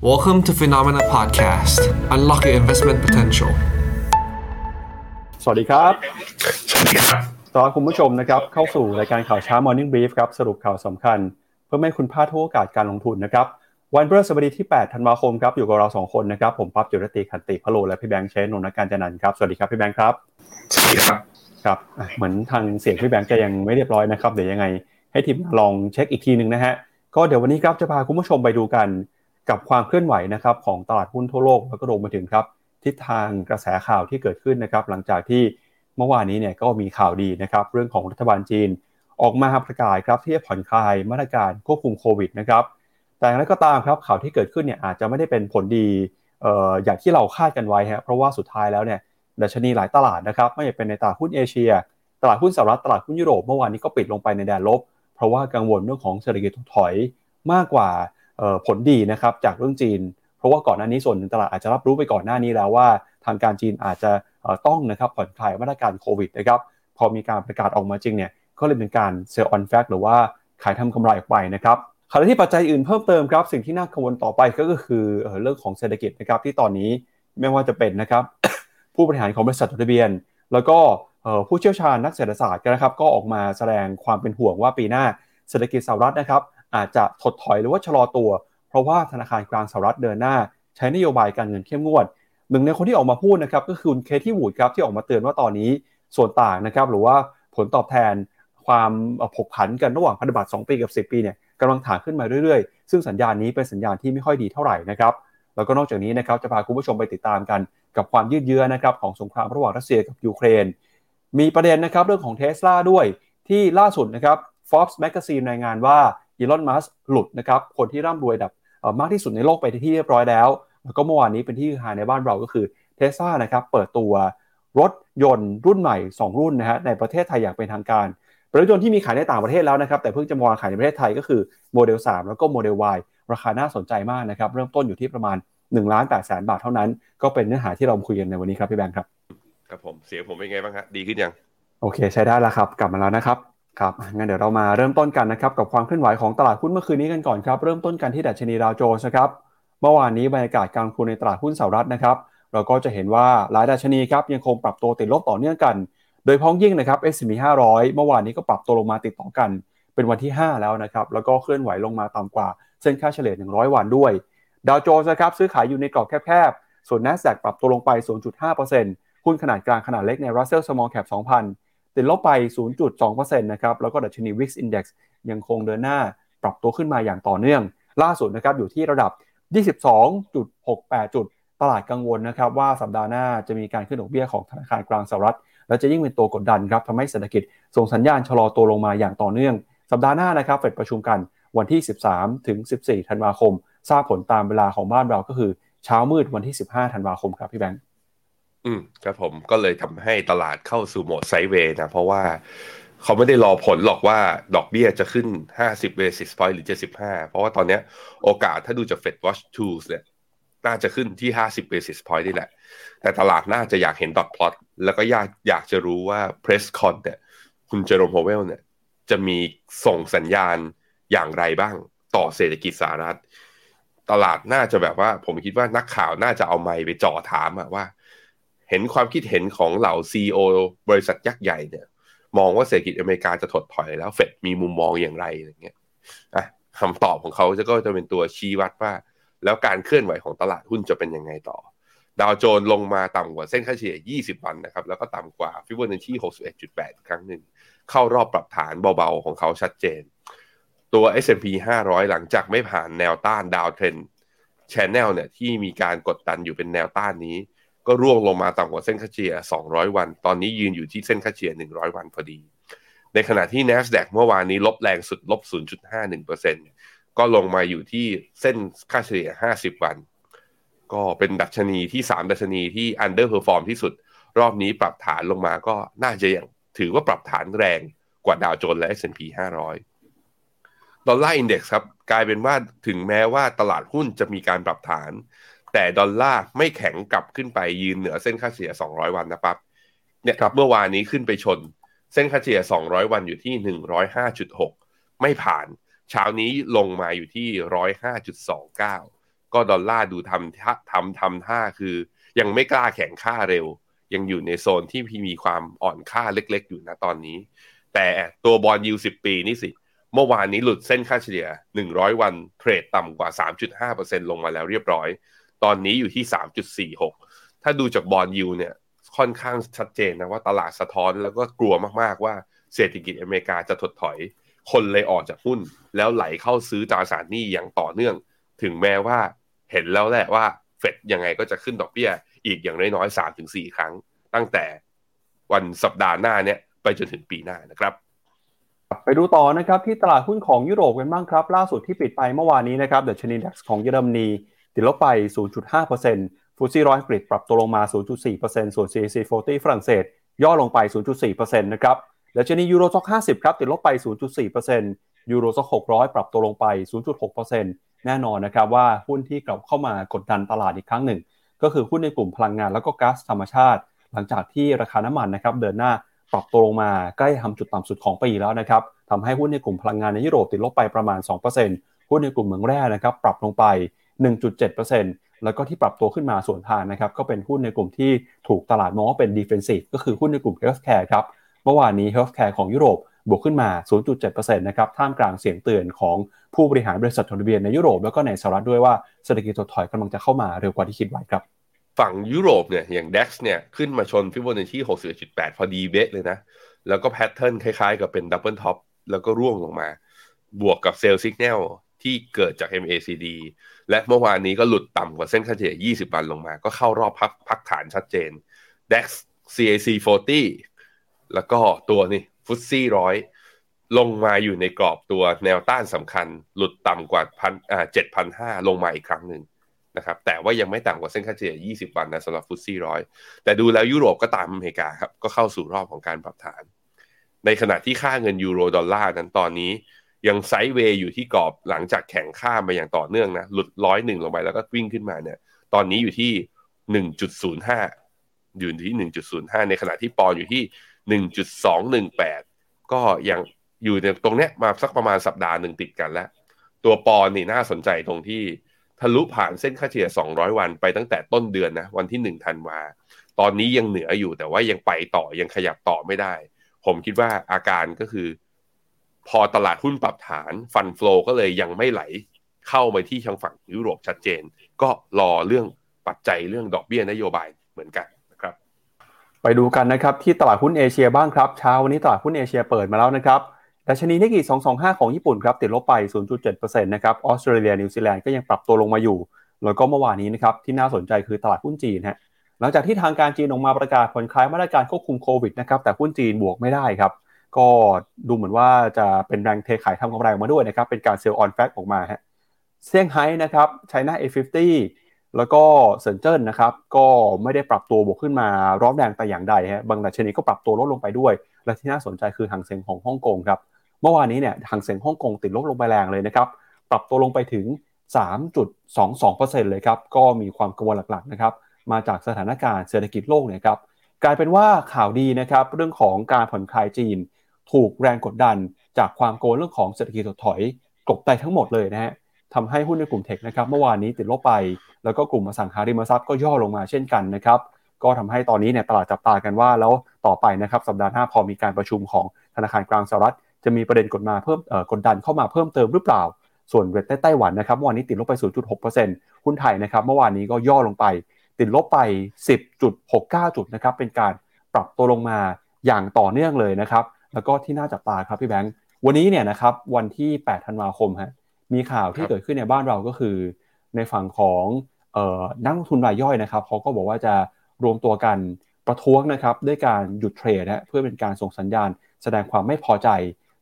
Welcome to Phenomena Podcast. Unlock your investment potential. สวัสดีครับสวัสดีครับต้อนรับคุณผู้ชมนะครับ เข้าสู่รายการข่าวเช้า Morning Brief ครับ สรุปข่าวสำคัญ เพื่อไม่ให้คุณพลาดทุกโอกาสการลงทุนนะครับ วันพฤหัสบดีที่ 8 ธันวาคมครับ อยู่กับเรา 2 คนนะครับ ผมปั๊บจุรติขันติพะโล และพี่แบงค์เชนนนท์การจันนันท์ครับ สวัสดีครับ พี่แบงค์ครับ สวัสดีครับ ครับอะเหมือนทางเสียงพี่แบงค์จะยังไม่เรียบร้อยนะครับ เดี๋ยวยังไงให้ทีมงานลองเช็คอีกทีหนึ่งนะฮะ ก็เดี๋ยววันนี้ครับจะพาคุณผู้ชมไปดูกัน กับความเคลื่อนไหวนะครับของตลาดหุ้นทั่วโลกแล้วก็รวมไปถึงครับทิศทางกระแสข่าวที่เกิดขึ้นนะครับหลังจากที่เมื่อวานนี้เนี่ยก็มีข่าวดีนะครับเรื่องของรัฐบาลจีน ออกมาประกาศครับที่จะผ่อนคลายมาตรการควบคุมโควิดนะครับแต่อย่างไรก็ตามครับข่าวที่เกิดขึ้นเนี่ยอาจจะไม่ได้เป็นผลดีเอ่ออย่างที่เราคาดกันไว้ฮะเพราะว่าสุดท้ายแล้วเนี่ยดัชนีหลายตลาดนะครับไม่ว่าจะเป็นในตลาดหุ้นเอเชีย ตลาดหุ้นสหรัฐตลาดหุ้นยุโรปเมื่อวานนี้ก็ปิดลงไปในแดนลบ เพราะว่ากังวลเรื่องของเศรษฐกิจถดถอยมากกว่า ผลดีนะครับจากเรื่องจีน เพราะว่าก่อนหน้านี้ส่วนหนึ่งตลาดอาจจะรับรู้ไปก่อนหน้านี้แล้วว่า ทางการจีนอาจจะต้องนะครับผ่อนคลายมาตรการโควิดนะครับพอมีการประกาศออกมาจริงเนี่ยก็เลยเป็นการ sell on fact หรือว่าขายทำกำไรออกไปนะครับขณะที่ปัจจัยอื่นเพิ่มเติมครับสิ่งที่น่ากังวลต่อไปก็คือเรื่องของเศรษฐกิจนะครับที่ตอนนี้ไม่ว่าจะเป็นนะครับผู้บริหารของบริษัทจดทะเบียน แล้วก็ผู้เชี่ยวชาญนักเศรษฐศาสตร์นะครับก็ออกมาแสดงความเป็นห่วงว่าปีหน้าเศรษฐกิจสหรัฐนะครับ อาจจะถดถอยหรือว่าชะลอตัว เพราะว่าธนาคารกลางสหรัฐเดินหน้า ใช้นโยบายการเงินเข้มงวด หนึ่งในคนที่ออกมาพูดนะครับก็คือคุณเคที่วูดครับที่ออกมาเตือนว่าตอนนี้ส่วนต่างนะครับหรือว่าผลตอบแทนความผกผันกันระหว่างพันธบัตร2ปีกับ 10 ปีเนี่ยกำลังถ่างขึ้นมาเรื่อยๆ ซึ่งสัญญาณนี้เป็นสัญญาณที่ไม่ค่อยดีเท่าไหร่นะครับแล้วก็นอกจากนี้นะครับจะพาคุณผู้ชมไปติดตามกันกับความยืดเยื้อนะครับของสงครามระหว่างรัสเซียกับยูเครน มีประเด็นนะครับเรื่องของเท s l a ด้วยที่ล่าสุดนะครับ Forbes Magazine รายงานว่า อีลอนมัสหลุดนะครับคนที่ร่ำรวยดับเอ่อมากที่สุดในโลกไปที่เรียบร้อยแล้ว แล้วก็เมื่อวานนี้เป็นที่ฮือฮาในบ้านเราก็คือเทสลานะครับเปิดตัวรถยนต์รุ่นใหม่ 2 รุ่นนะฮะในประเทศไทยอย่างเป็นทางการเป็นรถยนต์ที่มีขายในต่างประเทศแล้วนะครับแต่เพิ่งจะมาขายในประเทศไทยก็คือโมเดล 3 แล้วก็โมเดล Y ราคาน่าสนใจมากนะครับเริ่มต้นอยู่ที่ประมาณ1ล้าน8แสนบาทเท่านั้น ก็เป็นเนื้อหาที่เราคุยกันในวันนี้ครับพี่แบงค์ครับครับผมเสียงผมเป็นไงบ้างฮะดีขึ้นยังโอเค ใช้ได้แล้วครับ กลับมาแล้วนะครับ ครับงั้นเดี๋ยวเรามาเริ่มต้นกันนะครับกับความเคลื่อนไหวของตลาดหุ้นเมื่อคืนนี้กันก่อนครับเริ่มต้นกันที่ดัชนีดาวโจนส์นะครับเมื่อวานนี้บรรยากาศการลงทุนในตลาดหุ้นสหรัฐนะครับเราก็จะเห็นว่าหลายดัชนีครับยังคงปรับตัวติดลบต่อเนื่องกัน โดยพ้องยิ่งนะครับ S&P 500 เมื่อวานนี้ก็ปรับตัวลงมาติดต่อกัน เป็นวันที่ 5 แล้วนะครับแล้วก็เคลื่อนไหวลงมาต่ำกว่าเส้นค่าเฉลี่ย 100 วันด้วย ดาวโจนส์นะครับซื้อขายอยู่ในกรอบแคบๆส่วน NASDAQ ปรับตัวลงไป 0.5%หุ้นขนาดกลางขนาดเล็กใน Russell Small Cap 2,000 ติดลบไป 0.2%นะครับ แล้วก็ดัชนี Wix Index ยังคงเดินหน้าปรับตัวขึ้นมาอย่างต่อเนื่อง ล่าสุดนะครับอยู่ที่ระดับ 22.68 จุด ตลาดกังวลนะครับว่าสัปดาห์หน้าจะมีการขึ้นดอกเบี้ยของธนาคารกลางสหรัฐ และจะยิ่งเป็นตัวกดดันครับทำให้เศรษฐกิจส่งสัญญาณชะลอตัวลงมาอย่างต่อเนื่อง สัปดาห์หน้านะครับเฟดประชุมกันวันที่ 13 ถึง 14 ธันวาคม ทราบผลตามเวลาของบ้านเราก็คือเช้ามืดวันที่ 15 ธันวาคมครับพี่แบงค์ อืมครับผมก็เลยทำให้ตลาดเข้าสู่โหมดไซด์เวย์นะ เพราะว่าเขาไม่ได้รอผลหรอกว่าดอกเบี้ยจะขึ้น 50 basis point หรือ 75 เพราะว่าตอนนี้โอกาสถ้าดูจาก Fed Watch Tools เนี่ยน่าจะขึ้นที่ 50 basis point นี่แหละ แต่ตลาดน่าจะอยากเห็นดอทพลอตแล้วก็อยากอยากจะรู้ว่า Press Con เนี่ยคุณเจอร์มโฮเวลเนี่ยจะมีส่งสัญญาณอย่างไรบ้างต่อเศรษฐกิจสหรัฐ ตลาดน่าจะแบบว่า ผมคิดว่านักข่าวน่าจะเอาไมค์ไปจ่อถามอะว่า เห็นความคิดเห็นของเหล่า CEO บริษัทยักษ์ใหญ่เนี่ย มองว่าเศรษฐกิจอเมริกาจะถดถอยแล้วเฟดมีมุมมองอย่างไรอย่างเงี้ยอะคำตอบของเขาจะก็จะเป็นตัวชี้วัดว่า แล้วการเคลื่อนไหวของตลาดหุ้นจะเป็นยังไงต่อ ดาวโจนส์ลงมาต่ำกว่าเส้นค่าเฉลี่ย 20 วันนะครับ แล้วก็ต่ำกว่าฟิบเบอร์นัชชี่61.8 ครั้งหนึ่ง เข้ารอบปรับฐานเบาๆของเขาชัดเจน ตัว S&P 500 หลังจากไม่ผ่านแนวต้าน downtrend channel เนี่ยที่มีการกดดันอยู่เป็นแนวต้านนี้ ก็ร่วงลงมาต่ำกว่าเส้นค่าเฉลี่ย 200 วัน ตอนนี้ยืนอยู่ที่เส้นค่าเฉลี่ย 100 วันพอดี ในขณะที่ NASDAQ เมื่อวานนี้ลบแรงสุดลบ 0.51%ก็ลงมาอยู่ที่เส้นค่าเฉลี่ย 50 วัน ก็เป็นดัชนีที่ 3 ดัชนีที่ underperform ที่สุด รอบนี้ปรับฐานลงมาก็น่าจะยังถือว่าปรับฐานแรงกว่าดาวโจนส์และ S&P 500 ดอลลาร์อินเด็กซ์ครับกลายเป็นว่าถึงแม้ว่าตลาดหุ้นจะมีการปรับฐาน แต่ดอลลาร์ไม่แข็งกลับขึ้นไปยืนเหนือเส้นค่าเฉลี่ย 200 วันนะครับเนี่ยครับเมื่อวานนี้ขึ้นไปชน เส้นค่าเฉลี่ย 200 วันอยู่ที่ 105.6 ไม่ผ่าน เช้านี้ลงมาอยู่ที่ 105.29 ก็ดอลลาร์ดูทำท่าทำทำท่าคือ ยังไม่กล้าแข็งค่าเร็ว ยังอยู่ในโซนที่มีความอ่อนค่าเล็กๆ อยู่นะตอนนี้ แต่ตัว bond yield สิบปีนี่สิเมื่อวานนี้หลุดเส้นค่าเฉลี่ย 100 วันเทรดต่ำกว่า 3.5%ลงมาแล้วเรียบร้อย ตอนนี้อยู่ที่ 3.46 ถ้าดูจาก bond yield เนี่ยค่อนข้างชัดเจนนะว่าตลาดสะท้อนแล้วก็กลัวมากๆว่าเศรษฐกิจอเมริกาจะถดถอย คนเลยออกจากหุ้น แล้วไหลเข้าซื้อตราสารหนี้อย่างต่อเนื่อง ถึงแม้ว่าเห็นแล้วแหละว่าเฟดยังไงก็จะขึ้นดอกเบี้ย อีกอย่างน้อยๆสามถึงสี่ครั้ง ตั้งแต่วันสัปดาห์หน้าเนี่ยไปจนถึงปีหน้านะครับ ไปดูต่อนะครับที่ตลาดหุ้นของยุโรปกันบ้างครับ ล่าสุดที่ปิดไปเมื่อวานนี้นะครับเดชนีดัคของเยอรมนี ติดลบไป 0.5% FTSE ร้อยอังกฤษปรับตัวลงมา 0.4%ส่วน CAC 40 ฝรั่งเศส ย่อลงไป 0.4%นะครับดัชนี Euro Stoxx 50 ครับ ติดลบไป 0.4% Euro Stoxx 600 ปรับตัวลงไป 0.6%แน่นอนนะครับว่าหุ้นที่กลับเข้ามากดดันตลาดอีกครั้งหนึ่ง ก็คือหุ้นในกลุ่มพลังงานแล้วก็ก๊าซธรรมชาติ หลังจากที่ราคาน้ำมันนะครับเดินหน้าปรับตัวลงมาใกล้ทำจุดต่ำสุดของปีแล้วนะครับทำให้หุ้นในกลุ่มพลังงานในยุโรปติดลบไปประมาณ 2%หุ้นในกลุ่มเมืองแร่นะครับปรับลงไป 1.7%แล้วก็ที่ปรับตัวขึ้นมาส่วนทางนะครับก็เป็นหุ้นในกลุ่มที่ถูกตลาดมองว่าเป็น defensive ก็คือหุ้นในกลุ่ม healthcare ครับเมื่อวานนี้ healthcare ของยุโรปบวกขึ้นมา 0.7%นะครับท่ามกลางเสียงเตือนของผู้บริหารบริษัทจดทะเบียนในยุโรปแล้วก็ในสหรัฐด้วยว่าเศรษฐกิจถดถอยกำลังจะเข้ามาเร็วกว่าที่คิดไว้ครับฝั่งยุโรปเนี่ยอย่าง DAX เนี่ยขึ้นมาชนฟิโบนัชชี61.8 พอดีเบะเลยนะ แล้วก็ pattern คล้ายๆ กับเป็น double top แล้วก็ร่วงลงมา บวกกับ sell signal ที่เกิดจาก MACD และเมื่อวานนี้ก็หลุดต่ำกว่าเส้นค่าเฉลี่ย 20 วันลงมา ก็เข้ารอบพักพักฐานชัดเจน DAX CAC 40 แล้วก็ตัวนี่ FTSE ร้อยลงมาอยู่ในกรอบตัวแนวต้านสำคัญ หลุดต่ำกว่าพันอ่าเจ็ดพันห้าลงมาอีกครั้งหนึ่งนะครับแต่ว่ายังไม่ต่ำกว่าเส้นค่าเฉลี่ย 20 วันนะสำหรับ FTSE ร้อยแต่ดูแล้วยุโรปก็ตามอเมริกาครับก็เข้าสู่รอบของการปรับฐาน ในขณะที่ค่าเงินยูโรดอลลาร์นั้นตอนนี้ ยังไซด์เวย์อยู่ที่กรอบหลังจากแข่งข้ามมาอย่างต่อเนื่องนะ หลุดร้อยหนึ่งลงไปแล้วก็วิ่งขึ้นมาเนี่ย ตอนนี้อยู่ที่หนึ่งจุดศูนย์ห้าอยู่ที่หนึ่งจุดศูนย์ห้าในขณะที่ปอนอยู่ที่หนึ่งจุดสองหนึ่งแปดก็ยังอยู่ในตรงเนี้ยมาสักประมาณสัปดาห์หนึ่งติดกันแล้ว ตัวปอนนี่น่าสนใจตรงที่ทะลุผ่านเส้นค่าเฉลี่ย 200 วันไปตั้งแต่ต้นเดือนนะ วันที่ 1 ธันวา ตอนนี้ยังเหนืออยู่แต่ว่ายังไปต่อยังขยับต่อไม่ได้ ผมคิดว่าอาการก็คือ พอตลาดหุ้นปรับฐานฟันฟลอก็เลยยังไม่ไหลเข้ามาที่ทางฝั่งยุโรปชัดเจน ก็รอเรื่องปัจจัยเรื่องดอกเบี้ยนโยบายเหมือนกันนะครับ ไปดูกันนะครับที่ตลาดหุ้นเอเชียบ้างครับเช้าวันนี้ตลาดหุ้นเอเชียเปิดมาแล้วนะครับดัชนีนิกกี้225 ของญี่ปุ่นครับติดลบไป 0.7%นะครับออสเตรเลียนิวซีแลนด์ก็ยังปรับตัวลงมาอยู่แล้วก็เมื่อวานนี้นะครับที่น่าสนใจคือตลาดหุ้นจีนฮะหลังจากที่ทางการจีนออกมาประกาศผ่อนคลายมาตรการควบคุมโควิดนะครับแต่หุ้นจีนบวกไม่ได้ครับ ก็ดูเหมือนว่าจะเป็นแรงเทขายทำกำไรออกมาด้วยนะครับ เป็นการ sell on fact ออกมาฮะเซี่ยงไฮ้นะครับไชน่า A50 แล้วก็เซินเจิ้นนะครับ ก็ไม่ได้ปรับตัวบวกขึ้นมาร้อนแรงแต่อย่างใดฮะบางดัชนีก็ปรับตัวลดลงไปด้วย และที่น่าสนใจคือหางเซ็งของฮ่องกงครับเมื่อวานนี้เนี่ยหางเสียงฮ่องกงติดลบลงไปแรงเลยนะครับ ปรับตัวลงไปถึง 3.22%เลยครับก็มีความกังวลหลักๆนะครับมาจากสถานการณ์เศรษฐกิจโลกเนี่ยครับกลายเป็นว่าข่าวดีนะครับเรื่องของการผ่อนคลายจีน ถูกแรงกดดันจากความโกลเรื่องของเศรษฐกิจถดถอยกลบไปทั้งหมดเลยนะฮะทำให้หุ้นในกลุ่มเทคนะครับเมื่อวานนี้ติดลบไป แล้วก็กลุ่มอสังหาริมทรัพย์ก็ย่อลงมาเช่นกันนะครับก็ทำให้ตอนนี้เนี่ยตลาดจับตากันว่าแล้วต่อไปนะครับสัปดาห์หน้าพอมีการประชุมของธนาคารกลางสหรัฐ จะมีประเด็นกดมาเพิ่มกดดันเข้ามาเพิ่มเติมหรือเปล่า ส่วนเวทไต้หวันนะครับเมื่อวานนี้ติดลบไป 0.6%หุ้นไทยนะครับเมื่อวานนี้ก็ย่อลงไป ติดลบไป 10.69 จุดนะครับเป็นการปรับตัวลงมาอย่างต่อเนื่องเลยนะครับ แล้วก็ที่น่าจับตาครับพี่แบงค์วันนี้เนี่ยนะครับวันที่ 8 ธันวาคมฮะมีข่าวที่เกิดขึ้นในบ้านเราก็คือ ในฝั่งของนักลงทุนรายย่อยนะครับเขาก็บอกว่าจะรวมตัวกันประท้วงนะครับด้วยการหยุดเทรดนะเพื่อเป็นการส่งสัญญาณ แสดงความไม่พอใจ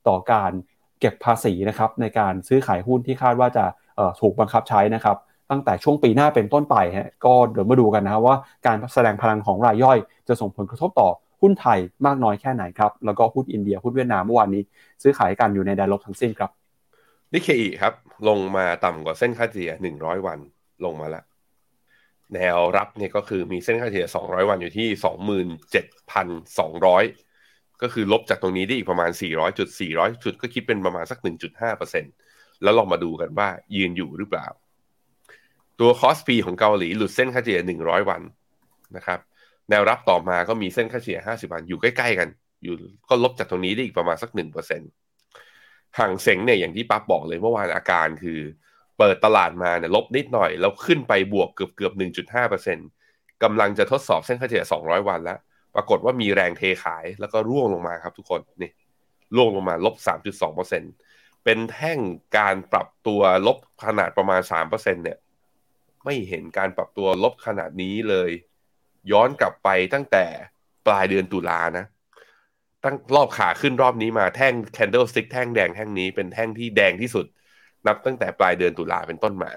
ต่อการเก็บภาษีนะครับในการซื้อขายหุ้นที่คาดว่าจะถูกบังคับใช้นะครับตั้งแต่ช่วงปีหน้าเป็นต้นไปฮะก็เดี๋ยวมาดูกันนะครับว่าการแสดงพลังของรายย่อย จะส่งผลกระทบต่อ หุ้นไทยมากน้อยแค่ไหนครับ แล้วก็หุ้นอินเดียหุ้นเวียดนามเมื่อวานนี้ ซื้อขายกันอยู่ในแดนลบทั้งสิ้นครับนิเคอีครับ ลงมาต่ำกว่าเส้นค่าเฉลี่ย100 วันลงมาแล้วแนวรับเนี่ยก็คือมีเส้นค่าเฉลี่ย200 วันอยู่ที่ 27,200 ก็คือลบจากตรงนี้ได้อีกประมาณ 400จุด400 จุดก็คิดเป็นประมาณสัก 1.5%แล้วลองมาดูกันว่ายืนอยู่หรือเปล่า ตัวคอสปีของเกาหลีหลุดเส้นค่าเฉลี่ย100 วันนะครับ แนวรับต่อมาก็มีเส้นค่าเฉลี่ย 50 วันอยู่ใกล้ๆกัน อยู่ก็ลบจากตรงนี้ได้อีกประมาณสัก 1%ห่างเสงเนี่ยอย่างที่ปั๊บบอกเลยเมื่อวานอาการคือ เปิดตลาดมาเนี่ยลบนิดหน่อย แล้วขึ้นไปบวกเกือบเกือบ1.5%กำลังจะทดสอบเส้นค่าเฉลี่ย 200 วันแล้ว ปรากฏว่ามีแรงเทขายแล้วก็ร่วงลงมาครับทุกคนนี่ร่วงลงมาลบ 3.2%เป็นแท่งการปรับตัวลบขนาดประมาณ3%เนี่ยไม่เห็นการปรับตัวลบขนาดนี้เลย ย้อนกลับไปตั้งแต่ปลายเดือนตุลานะ ตั้งรอบขาขึ้นรอบนี้มาแท่ง candle stick แท่งแดงแท่งนี้เป็นแท่งที่แดงที่สุด นับตั้งแต่ปลายเดือนตุลาเป็นต้นมา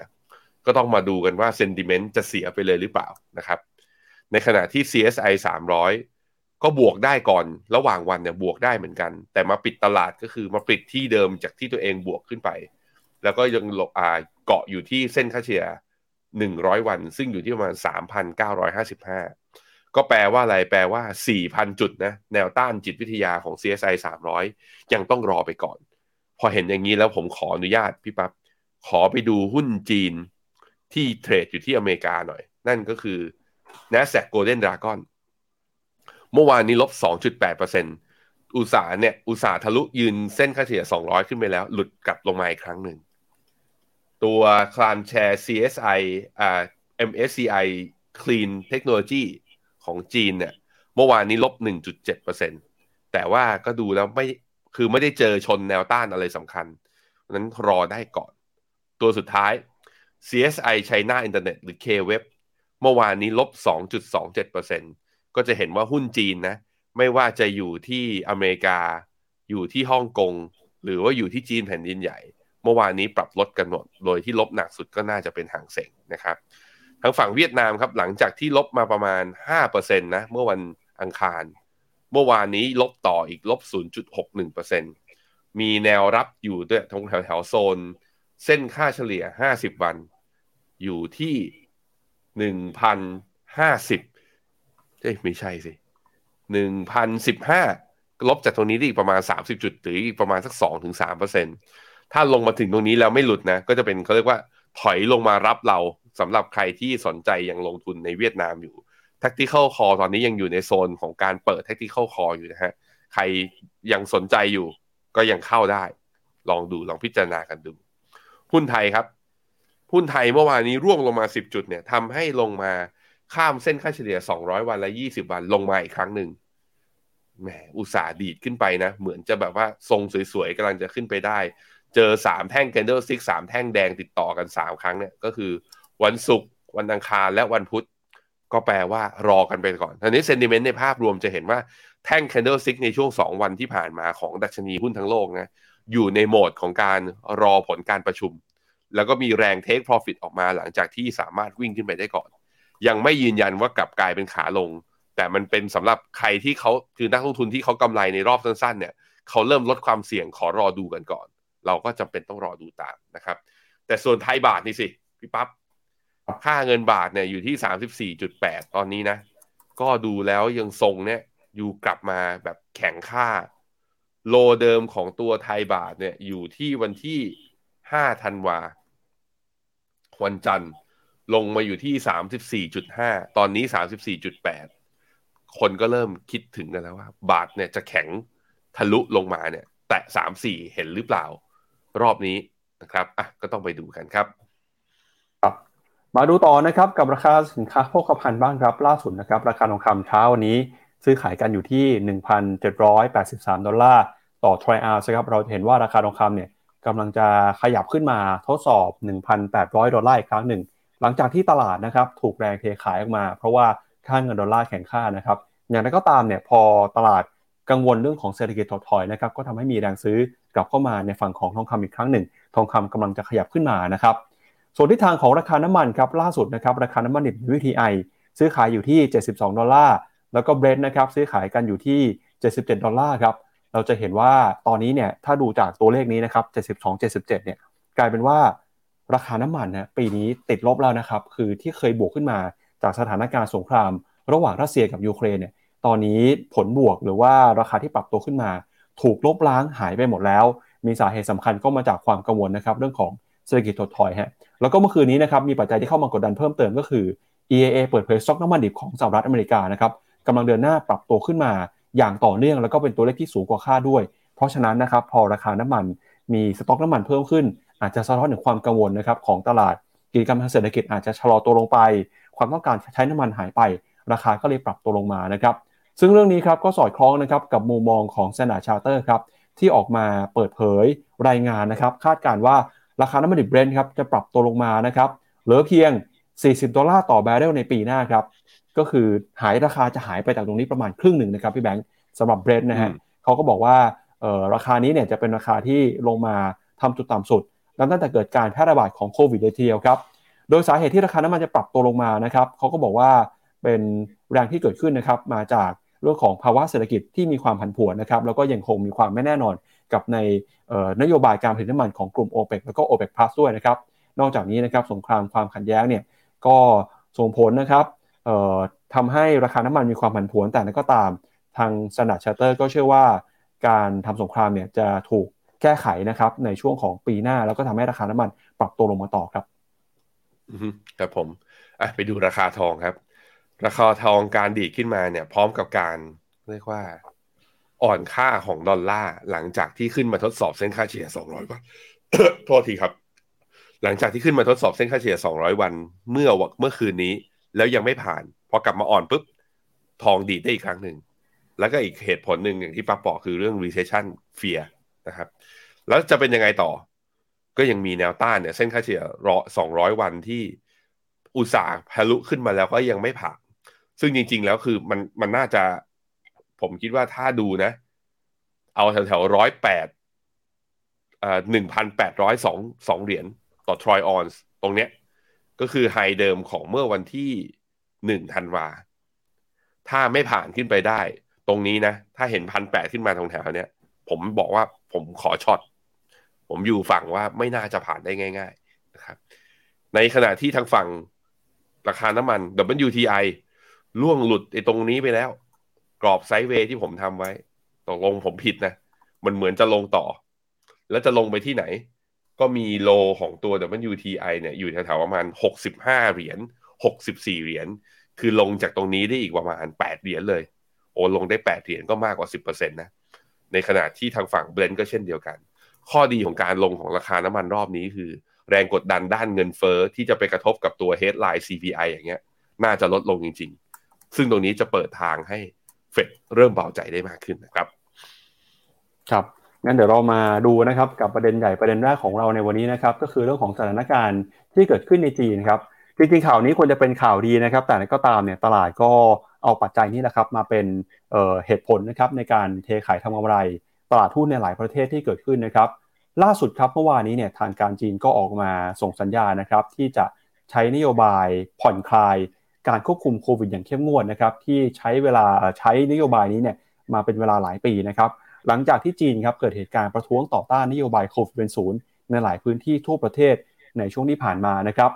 ก็ต้องมาดูกันว่า sentiment จะเสียไปเลยหรือเปล่านะครับ ในขณะที่ CSI 300 ก็บวกได้ก่อนระหว่างวันเนี่ยบวกได้เหมือนกัน แต่มาปิดตลาดก็คือมาปิดที่เดิมจากที่ตัวเองบวกขึ้นไป แล้วก็ยังเกาะอยู่ที่เส้นค่าเฉลี่ย 100 วัน ซึ่งอยู่ที่ประมาณ 3,955 ก็แปลว่าอะไร แปลว่า 4,000 จุดนะแนวต้านจิตวิทยาของ CSI 300 ยังต้องรอไปก่อน พอเห็นอย่างนี้แล้วผมขออนุญาตพี่ปับ๊บขอไปดูหุ้นจีนที่เทรดอยู่ที่อเมริกาหน่อย นั่นก็คือ NASDAQ Golden Dragon เมื่อวานนี้ลบ 2.8%อุตสาห์เนี่ย อุตสาห์ทะลุยืนเส้นค่าเฉลี่ย 200 ขึ้นไปแล้ว หลุดกลับลงมาอีกครั้งหนึ่ง ตัวคลานแชร์ CSI อ่า MSCI Clean Technology ของจีนเนี่ยเมื่อวานนี้ลบ 1.7%แต่ว่าก็ดูแล้วไม่คือไม่ได้เจอชนแนวต้านอะไรสำคัญนั้นรอได้ก่อน ตัวสุดท้าย CSI China Internet หรือ K-Web เมื่อวานนี้ลบ 2.27%ก็จะเห็นว่าหุ้นจีนนะ ไม่ว่าจะอยู่ที่อเมริกา อยู่ที่ฮ่องกง หรือว่าอยู่ที่จีนแผ่นดินใหญ่ เมื่อวานนี้ปรับลดกันหมดโดยที่ลบหนักสุดก็น่าจะเป็นหางเสงนะครับทางฝั่งเวียดนามครับหลังจากที่ลบมาประมาณ5%นะเมื่อวันอังคาร เมื่อวานนี้ลบต่ออีกลบ 0.61%มีแนวรับอยู่ด้วยตรงแถวแถวโซน เส้นค่าเฉลี่ย 50 วัน อยู่ที่ 1,050เอ้ยไม่ใช่สิ1,015ลบจากตรงนี้ได้อีกประมาณ 30 จุดหรืออีกประมาณสัก 2-3% ถ้าลงมาถึงตรงนี้แล้วไม่หลุดนะ ก็จะเป็นเขาเรียกว่าถอยลงมารับเราสำหรับใครที่สนใจยังลงทุนในเวียดนามอยู่ tactical call ตอนนี้ยังอยู่ในโซนของการเปิด tactical call อยู่นะฮะ ใครยังสนใจอยู่ก็ยังเข้าได้ ลองดูลองพิจารณากันดู หุ้นไทยครับ หุ้นไทยเมื่อวานนี้ร่วงลงมา 10 จุดเนี่ยทำให้ลงมาข้ามเส้นค่าเฉลี่ย 200 วันและ 20 วันลงมาอีกครั้งหนึ่งแหมอุตสาห์ดีดขึ้นไปนะ เหมือนจะแบบว่าทรงสวยๆกำลังจะขึ้นไปได้ เจอสามแท่ง candle stick สามแท่งแดงติดต่อกันสามครั้งเนี่ยก็คือวันศุกร์วันอังคารและวันพุธ ก็แปลว่ารอกันไปก่อนทีนี้เซนติเมนต์ในภาพรวมจะเห็นว่าแท่ง candle stick ในช่วงสองวันที่ผ่านมาของดัชนีหุ้นทั้งโลกนะอยู่ในโหมดของการรอผลการประชุม แล้วก็มีแรง take profit ออกมาหลังจากที่สามารถวิ่งขึ้นไปได้ก่อน ยังไม่ยืนยันว่ากลับกลายเป็นขาลง แต่มันเป็นสำหรับใครที่เขาคือนักลงทุนที่เขากำไรในรอบสั้นๆเนี่ยเขาเริ่มลดความเสี่ยงขอรอดูกันก่อน เราก็จำเป็นต้องรอดูตามนะครับ แต่ส่วนไทยบาทนี่สิพี่ปับ๊บค่าเงินบาทเนี่ยอยู่ที่สามสิบสี่จุดแปดตอนนี้นะ ก็ดูแล้วยังทรงเนี่ยอยู่กลับมาแบบแข็งค่า โลเดิมของตัวไทยบาทเนี่ยอยู่ที่วันที่ห้าธันวา วันจันทร์ลงมาอยู่ที่สามสิบสี่จุดห้าตอนนี้สามสิบสี่จุดแปดคนก็เริ่มคิดถึงกันแล้วว่า บาทเนี่ยจะแข็งทะลุลงมาเนี่ย แตะสามสี่เห็นหรือเปล่า รอบนี้นะครับอะก็ต้องไปดูกันครับครับ มาดูต่อนะครับกับราคาสินค้าโภคภัณฑ์บ้างครับ ล่าสุดนะครับ ราคาทองคำเช้าวันนี้ ซื้อขายกันอยู่ที่ 1,783 ดอลลาร์ต่อทริอัลครับเราจะเห็นว่าราคาทองคำเนี่ยกำลังจะขยับขึ้นมาทดสอบ 1,800 ดอลลาร์อีกครั้งหนึ่ง หลังจากที่ตลาดนะครับถูกแรงเทขายออกมา เพราะว่าค่าเงินดอลลาร์แข็งค่านะครับ อย่างไรก็ตามเนี่ยพอตลาด กังวลเรื่องของเศรษฐกิจถดถอยนะครับก็ทำให้มีแรงซื้อกลับเข้ามาในฝั่งของทองคำอีกครั้งหนึ่ง ทองคำกำลังจะขยับขึ้นมานะครับส่วนทิศทางของราคาน้ำมันครับล่าสุดนะครับราคาน้ำมันดิบวิทีไอซื้อขายอยู่ที่ 72 ดอลลาร์แล้วก็เบรนท์นะครับซื้อขายกันอยู่ที่ 77 ดอลลาร์ครับเราจะเห็นว่าตอนนี้เนี่ยถ้าดูจากตัวเลขนี้นะครับ 72 77 เนี่ยกลายเป็นว่าราคาน้ำมันนะปีนี้ติดลบแล้วนะครับคือที่เคยบวกขึ้นมาจากสถานการณ์สงคราม ระหว่างรัสเซียกับยูเครนเนี่ย ตอนนี้ผลบวกหรือว่าราคาที่ปรับตัวขึ้นมา ถูกลบล้างหายไปหมดแล้ว มีสาเหตุสำคัญก็มาจากความกังวลนะครับเรื่องของเศรษฐกิจถดถอยฮะแล้วก็เมื่อคืนนี้นะครับมีปัจจัยที่เข้ามากดดันเพิ่มเติมก็คือ EIA เปิดเผยสต็อกน้ำมันดิบของสหรัฐอเมริกานะครับกำลังเดินหน้าปรับตัวขึ้นมาอย่างต่อเนื่องแล้วก็เป็นตัวเลขที่สูงกว่าคาดด้วย เพราะฉะนั้นนะครับพอราคาน้ำมันมีสต็อกน้ำมันเพิ่มขึ้น อาจจะสะท้อนถึงความกังวลนะครับของตลาดกิจกรรมทางเศรษฐกิจอาจจะชะลอตัวลงไป ความต้องการใช้น้ำมันหายไป ราคาก็เลยปรับตัวลงมานะครับ ซึ่งเรื่องนี้ครับก็สอดคล้องนะครับกับมุมมองของ s น a ชาร์เตอร์ครับที่ออกมาเปิดเผยรายงานนะครับคาดการณ์ว่าราคาน้ำมันดิบเบรนท์ครับจะปรับตัวลงมานะครับเหลือเพียง 40 ดอลลาร์ต่อบาร์เรลในปีหน้าครับก็คือหายราคาจะหายไปจากตรงนี้ประมาณครึ่งหนึ่งนะครับพี่แบงค์สำหรับเบรนท์นะฮะเขาก็บอกว่าราคานี้เนี่ยจะเป็นราคาที่ลงมาทำจุดต่ำสุดตั้งแต่เกิดการแพร่ระบาดของโควิดเลยทีเดียวครับโดยสาเหตุที่ราคาน้ำมันจะปรับตัวลงมานะครับเขาก็บอกว่าเป็นแรงที่เกิดขึ้นนะครับมาจาก เรื่องของภาวะเศรษฐกิจที่มีความผันผวนนะครับแล้วก็ยังคงมีความไม่แน่นอนกับในนโยบายการผลิตน้ำมันของกลุ่ม o p e ปแล้วก็ o p e ป Plus ด้วยนะครับนอกจากนี้นะครับสงครามความขัดแย้งเนี่ยก็ส่งผลนะครับทำให้ราคาน้ำมันมีความผันผวนแต่นั้นก็ตามทางสนัดชาร์เตอร์ก็เชื่อว่าการทำสงครามเนี่ยจะถูกแก้ไขนะครับในช่วงของปีหน้าแล้วก็ทำให้ราคาน้ำมันปรับตัวลงมาต่อครับครับผมไปดูราคาทองครับ ราคาทองการดีขึ้นมาเนี่ย พร้อมกับการเรียกว่าอ่อนค่าของดอลลาร์หลังจากที่ขึ้นมาทดสอบเส้นค่าเฉลี่ย 200 วัน โทษทีครับ หลังจากที่ขึ้นมาทดสอบเส้นค่าเฉลี่ย 200 วัน เมื่อเมื่อคืนนี้ แล้วยังไม่ผ่าน พอกลับมาอ่อนปุ๊บ ทองดีได้อีกครั้งหนึ่ง แล้วก็อีกเหตุผลหนึ่งอย่างที่ป้าบอกคือเรื่อง recession fear นะครับ แล้วจะเป็นยังไงต่อ ก็ยังมีแนวต้านเนี่ยเส้นค่าเฉลี่ยรอ200 วันที่อุตสาห์ทะลุขึ้นมาแล้วก็ยังไม่ผ่าน ซึ่งจริง ๆ แล้วคือมันมันน่าจะ ผมคิดว่าถ้าดูนะ เอาแถวๆร้อยแปดหนึ่งพันแปดร้อยสองสองเหรียญต่อทรอยออนส์ตรงเนี้ย ก็คือไฮเดิมของเมื่อวันที่หนึ่งธันวา ถ้าไม่ผ่านขึ้นไปได้ ตรงนี้นะ ถ้าเห็นพันแปดขึ้นมาตรงแถวเนี้ย ผมบอกว่าผมขอช็อต ผมอยู่ฝั่งว่าไม่น่าจะผ่านได้ง่าย ๆ นะครับ ในขณะที่ทางฝั่งราคาน้ำมัน WTI ล่วงหลุดไอ้ตรงนี้ไปแล้ว กรอบไซด์เวย์ที่ผมทำไว้ตกลงผมผิดนะ มันเหมือนจะลงต่อ แล้วจะลงไปที่ไหน ก็มีโลของตัว WTI เนี่ยอยู่แถวๆประมาณ 65 เหรียญ 64 เหรียญ คือลงจากตรงนี้ได้อีกประมาณ 8 เหรียญเลย โอ้ลงได้ 8 เหรียญก็มากกว่า 10%นะ ในขณะที่ทางฝั่งเบรนก็เช่นเดียวกัน ข้อดีของการลงของราคาน้ำมันรอบนี้คือ แรงกดดันด้านเงินเฟอ้อที่จะไปกระทบกับตัว headline CPI อย่างเงี้ย น่าจะลดลงจริง ซึ่งตรงนี้จะเปิดทางให้เฟดเริ่มเบาใจได้มากขึ้นนะครับ ครับงั้นเดี๋ยวเรามาดูนะครับกับประเด็นใหญ่ประเด็นแรกของเราในวันนี้นะครับก็คือเรื่องของสถานการณ์ที่เกิดขึ้นในจีนครับจริงๆข่าวนี้ควรจะเป็นข่าวดีนะครับ แต่ก็ตามเนี่ยตลาดก็เอาปัจจัยนี้แหละครับมาเป็นเเหตุผลนะครับในการเทขายทำกำไร ตลาดหุ้นในหลายประเทศที่เกิดขึ้นนะครับ ล่าสุดครับเมื่อวานนี้เนี่ยทางการจีนก็ออกมาส่งสัญญาณนะครับ ที่จะใช้นโยบายผ่อนคลาย การควบคุมโควิดอย่างเข้มงวดนะครับที่ใช้เวลาใช้นโยบายนี้เนี่ยมาเป็นเวลาหลายปีนะครับหลังจากที่จีนครับเกิดเหตุการณ์ประท้วงต่อต้านนโยบายโควิดเป็นศูนย์ในหลายพื้นที่ทั่วประเทศในช่วงที่ผ่านมานะครับ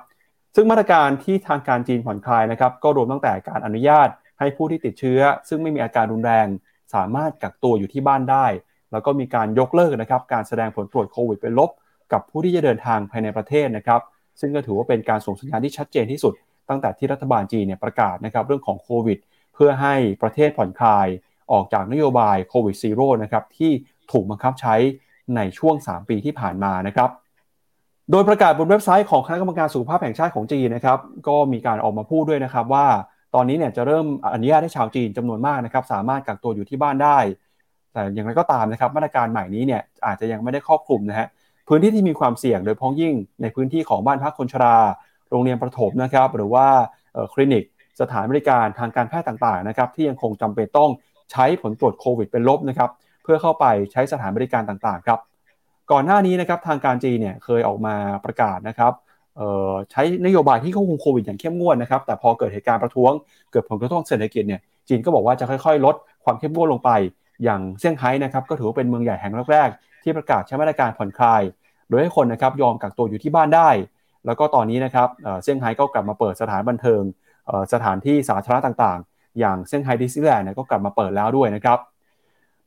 ซึ่งมาตรการที่ทางการจีนผ่อนคลายนะครับก็รวมตั้งแต่การอนุญาตให้ผู้ที่ติดเชื้อ ซึ่งไม่มีอาการรุนแรง สามารถกักตัวอยู่ที่บ้านได้ แล้วก็มีการยกเลิกนะครับการแสดงผลตรวจโควิดเป็นลบ กับผู้ที่จะเดินทางภายในประเทศนะครับซึ่งก็ถือว่าเป็นการส่งสัญญาณที่ชัดเจนที่สุด ตั้งแต่ที่รัฐบาลจีนเนี่ยประกาศนะครับเรื่องของโควิด เพื่อให้ประเทศผ่อนคลายออกจากนโยบาย Covid Zero นะครับที่ถูกบังคับใช้ในช่วง 3 ปีที่ผ่านมานะครับ โดยประกาศบนเว็บไซต์ของคณะกรรมการสุขภาพแห่งชาติของจีนนะครับ ก็มีการออกมาพูดด้วยนะครับว่า ตอนนี้เนี่ยจะเริ่มอนุญาตให้ชาวจีนจำนวนมากนะครับ สามารถกักตัวอยู่ที่บ้านได้ แต่อย่างไรก็ตามนะครับ มาตรการใหม่นี้เนี่ยอาจจะยังไม่ได้ครอบคลุมนะฮะพื้นที่ที่มีความเสี่ยงโดยพ้องยิ่งในพื้นที่ของบ้านพักคนชรา โรงเรียนประถมนะครับ หรือว่าคลินิก สถานบริการทางการแพทย์ต่างๆนะครับที่ยังคงจำเป็นต้องใช้ผลตรวจโควิดเป็นลบนะครับเพื่อเข้าไปใช้สถานบริการต่างๆครับก่อนหน้านี้นะครับทางการจีนเนี่ยเคยออกมาประกาศนะครับใช้นโยบายที่ควบคุมโควิดอย่างเข้มงวดนะครับแต่พอเกิดเหตุการณ์ประท้วงเกิดผลกระทบเศรษฐกิจเนี่ยจีนก็บอกว่าจะค่อยๆ ลดความเข้มงวดลงไป อย่างเซี่ยงไฮ้นะครับก็ถือว่าเป็นเมืองใหญ่แห่งแรกๆที่ประกาศใช้มาตรการผ่อนคลาย โดยให้คนนะครับยอมกักตัวอยู่ที่บ้านได้ แล้วก็ตอนนี้นะครับเซี่ยงไฮ้ก็กลับมาเปิดสถานบันเทิงสถานที่สาธารณะต่างๆ อย่างเซี่ยงไฮ้ดิสนีย์แลนด์ก็กลับมาเปิดแล้วด้วยนะครับ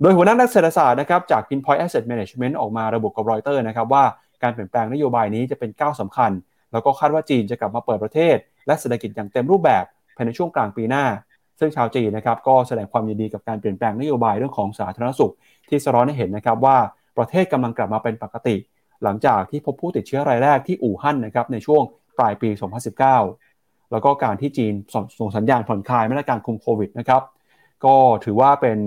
โดยหัวหน้านักเศรษฐศาสตร์นะครับจาก Pinpoint Asset Management ออกมาระบุกับรอยเตอร์นะครับว่าการเปลี่ยนแปลงนโยบายนี้จะเป็นก้าวสำคัญ แล้วก็คาดว่าจีนจะกลับมาเปิดประเทศ และเศรษฐกิจอย่างเต็มรูปแบบภายในช่วงกลางปีหน้า ซึ่งชาวจีนนะครับก็แสดงความยินดีกับการเปลี่ยนแปลงนโยบายเรื่องของสาธารณสุข ที่สะท้อนให้เห็นนะครับว่าประเทศกำลังกลับมาเป็นปกติ หลังจากที่พบผู้ติดเชื้อรายแรกที่อู่ฮั่นนะครับในช่วงปลายปี 2019 แล้วก็การที่จีนส่งสัญญาณผ่อนคลายมาตรการคุมโควิดนะครับก็ถือว่าเป็น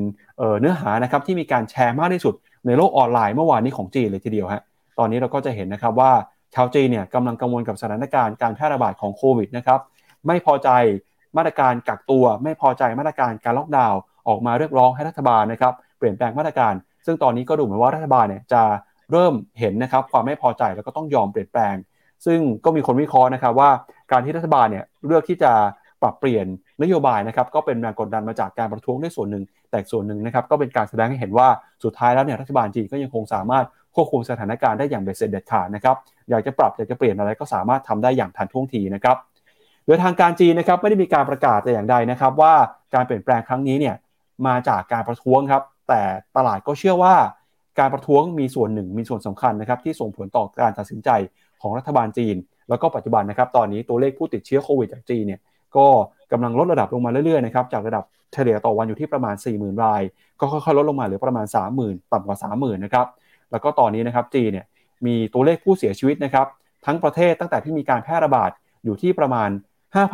เนื้อหานะครับที่มีการแชร์มากที่สุดในโลกออนไลน์เมื่อวานนี้ของจีนเลยทีเดียวฮะตอนนี้เราก็จะเห็นนะครับว่าชาวจีนเนี่ยกำลังกังวลกับสถานการณ์การแพร่ระบาดของโควิดนะครับไม่พอใจมาตรการกักตัว ไม่พอใจมาตรการการล็อกดาวน์ออกมาเรียกร้องให้รัฐบาลนะครับเปลี่ยนแปลงมาตรการ ซึ่งตอนนี้ก็ดูเหมือนว่ารัฐบาลเนี่ยจะ เริ่มเห็นนะครับความไม่พอใจแล้วก็ต้องยอมเปลี่ยนแปลง ซึ่งก็มีคนวิเคราะห์นะครับว่าการที่รัฐบาลเนี่ยเลือกที่จะปรับเปลี่ยนนโยบายนะครับก็เป็นแรงกดดันมาจากการประท้วงด้ส่วนหนึ่ง แต่ส่วนหนึ่งนะครับก็เป็นการแสดงให้เห็นว่าสุดท้ายแล้วเนี่ยรัฐบาลจีนก็ยังคงสามารถควบคุมสถานการณ์ได้อย่างเบ็ดเสร็จเด็ดขาดนะครับอยากจะปรับอยากจะเปลี่ยนอะไรก็สามารถทำได้อย่างทันท่วงทีนะครับโดยทางการจีนนะครับไม่ได้มีการประกาศแต่อย่างใดนะครับว่าการเปลี่ยนแปลงครั้งนี้เนี่ยมาจากการประท้วงครับแต่ตลาดก็เชื่อว่า การประท้วงมีส่วนหนึ่งมีส่วนสำคัญนะครับที่ส่งผลต่อการตัดสินใจของรัฐบาลจีน แล้วก็ปัจจุบันนะครับตอนนี้ตัวเลขผู้ติดเชื้อโควิดจากจีนเนี่ยก็กำลังลดระดับลงมาเรื่อยๆนะครับจากระดับเฉลี่ยต่อวันอยู่ที่ประมาณ 40,000 ราย ก็ค่อยๆลดลงมาเหลือประมาณ 30,000 ต่ำกว่า 30,000นะครับแล้วก็ตอนนี้นะครับจีนเนี่ยมีตัวเลขผู้เสียชีวิตนะครับทั้งประเทศตั้งแต่ที่มีการแพร่ระบาดอยู่ที่ประมาณ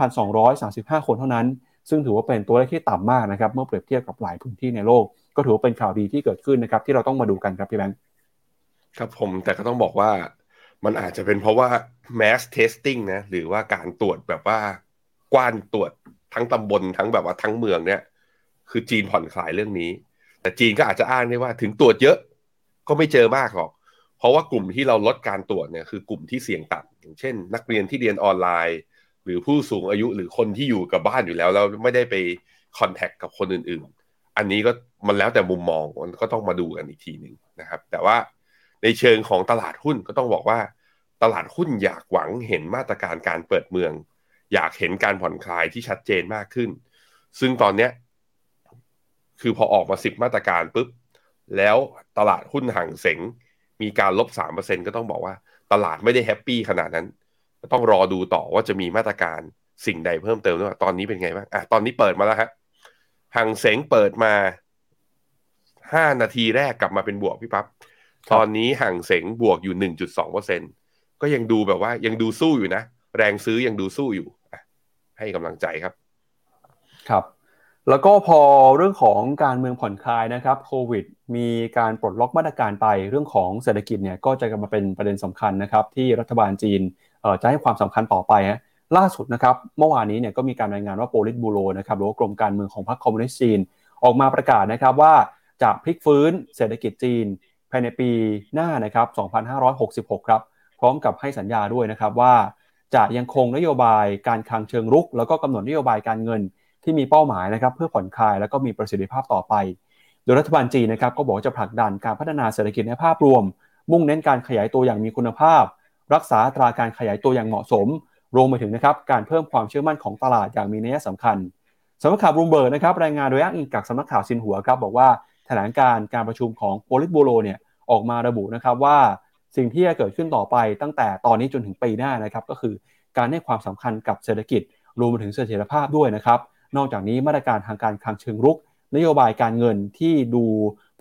5,235 คนเท่านั้น ซึ่งถือว่าเป็นตัวเลขที่ต่ำมากนะครับเมื่อเปรียบเทียบกับหลายพื้นที่ในโลก ก็ถือว่าเป็นข่าวดีที่เกิดขึ้นนะครับที่เราต้องมาดูกันครับพี่แบงค์ครับผมแต่ก็ต้องบอกว่ามันอาจจะเป็นเพราะว่า mass testing นะหรือว่าการตรวจแบบว่ากว้านตรวจทั้งตำบลทั้งแบบว่าทั้งเมืองเนี่ย คือจีนผ่อนคลายเรื่องนี้ แต่จีนก็อาจจะอ้างได้ว่าถึงตรวจเยอะก็ไม่เจอมากหรอก เพราะว่ากลุ่มที่เราลดการตรวจเนี่ยคือกลุ่มที่เสี่ยงต่ำอย่างเช่น นักเรียนที่เรียนออนไลน์ หรือผู้สูงอายุหรือคนที่อยู่กับบ้านอยู่แล้วแล้วไม่ได้ไปคอนแทคกับคนอื่นๆ อันนี้ก็มันแล้วแต่มุมมองมันก็ต้องมาดูกันอีกทีหนึ่งนะครับ แต่ว่าในเชิงของตลาดหุ้นก็ต้องบอกว่า ตลาดหุ้นอยากหวังเห็นมาตรการการเปิดเมือง อยากเห็นการผ่อนคลายที่ชัดเจนมากขึ้น ซึ่งตอนเนี้ยคือพอออกมาสิบมาตรการปุ๊บ แล้วตลาดหุ้นห่างเสงมีการลบสามเปอร์เซ็นก็ต้องบอกว่า ตลาดไม่ได้แฮปปี้ขนาดนั้น ต้องรอดูต่อว่าจะมีมาตรการสิ่งใดเพิ่มเติมหรือเปล่าตอนนี้เป็นไงบ้างอะตอนนี้เปิดมาแล้วฮะห่างเสงเปิดมาห้านาทีแรกกลับมาเป็นบวกพี่ปับ๊บตอนนี้ห่างเสงบวกอยู่หนึ่งจุดสองเปอร์เซ็นก็ยังดูแบบว่ายังดูสู้อยู่นะ แรงซื้อยังดูสู้อยู่ให้กำลังใจครับ ครับ แล้วก็พอเรื่องของการเมืองผ่อนคลายนะครับโควิด มีการปลดล็อกมาตรการไปเรื่องของเศรษฐกิจเนี่ยก็จะกลับมาเป็นประเด็นสำคัญนะครับ ที่รัฐบาลจีน จะให้ความสำคัญต่อไปฮะล่าสุดนะครับเมื่อวานนี้เนี่ยก็มีการรายงานว่าโปลิตบูโรนะครับหรือว่ากรมการเมืองของพรรคคอมมิวนิสต์จีน ออกมาประกาศนะครับว่าจะพลิกฟื้นเศรษฐกิจจีน ภายในปีหน้านะครับ 2566 ครับ พร้อมกับให้สัญญาด้วยนะครับว่า จะยังคงนโยบายการคลังเชิงรุก แล้วก็กำหนดนโยบายการเงินที่มีเป้าหมายนะครับเพื่อผ่อนคลายแล้วก็มีประสิทธิภาพต่อไป โดยรัฐบาลจีนนะครับก็บอกจะผลักดันการพัฒนาเศรษฐกิจในภาพรวม มุ่งเน้นการขยายตัวอย่างมีคุณภาพ รักษาอัตราการขยายตัวอย่างเหมาะสม รวมไปถึงนะครับการเพิ่มความเชื่อมั่นของตลาดอย่างมีนัยสำคัญสำนักข่าวบลูมเบิร์กนะครับรายงานโดยอ้างอิงจากสำนักข่าวซินหัวครับบอกว่าแถลงการณ์การประชุมของโพลิตบูโรเนี่ยออกมาระบุนะครับว่าสิ่งที่จะเกิดขึ้นต่อไปตั้งแต่ตอนนี้จนถึงปีหน้านะครับก็คือการให้ความสำคัญกับเศรษฐกิจ รวมไปถึงเสถียรภาพด้วยนะครับ นอกจากนี้มาตรการทางการคลังเชิงรุก นโยบายการเงินที่ดู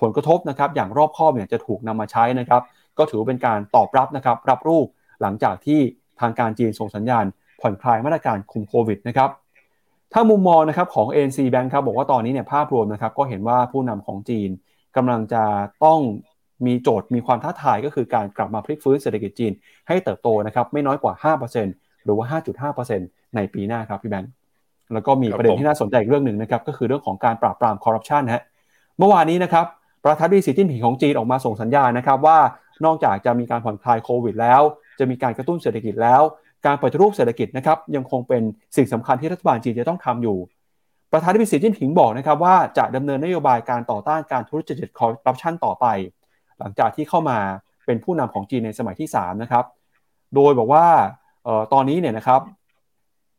ผลกระทบนะครับอย่างรอบคอบเนี่ยจะถูกนำมาใช้นะครับ ก็ถือเป็นการตอบรับนะครับรับรูป หลังจากที่ทางการจีนส่งสัญญาณ ผ่อนคลายมาตรการคุมโควิดนะครับถ้ามุมมองนะครับของ ANC Bank ครับบอกว่าตอนนี้เนี่ยภาพรวมนะครับก็เห็นว่าผู้นำของจีนกำลังจะต้องมีโจทย์มีความท้าทายก็คือการกลับมาพลิกฟื้นเศรษฐกิจจีนให้เติบโตนะครับไม่น้อยกว่า 5%หรือว่า 5.5%ในปีหน้าครับพี่แบงค์แล้วก็มีประเด็นที่น่าสนใจอีกเรื่องหนึ่งนะครับก็คือเรื่องของการปราบปรามคอร์รัปชันฮะเมื่อวานนี้นะครับประธานาธิบดีสีจิ้นผิงของจีนออกมาส่งสัญญาณนะครับว่านอกจากจะมีการผ่อนคลายโควิดแล้ว จะมีการกระตุ้นเศรษฐกิจแล้ว การปฏิรูปเศรษฐกิจนะครับยังคงเป็นสิ่งสำคัญที่รัฐบาลจีนจะต้องทำอยู่ ประธานาธิบดีสีจิ้นผิงบอกนะครับว่าจะดำเนินนโยบายการต่อต้านการทุจริตคอร์รัปชันต่อไป หลังจากที่เข้ามาเป็นผู้นำของจีนในสมัยที่3นะครับโดยบอกว่าตอนนี้เนี่ยนะครับ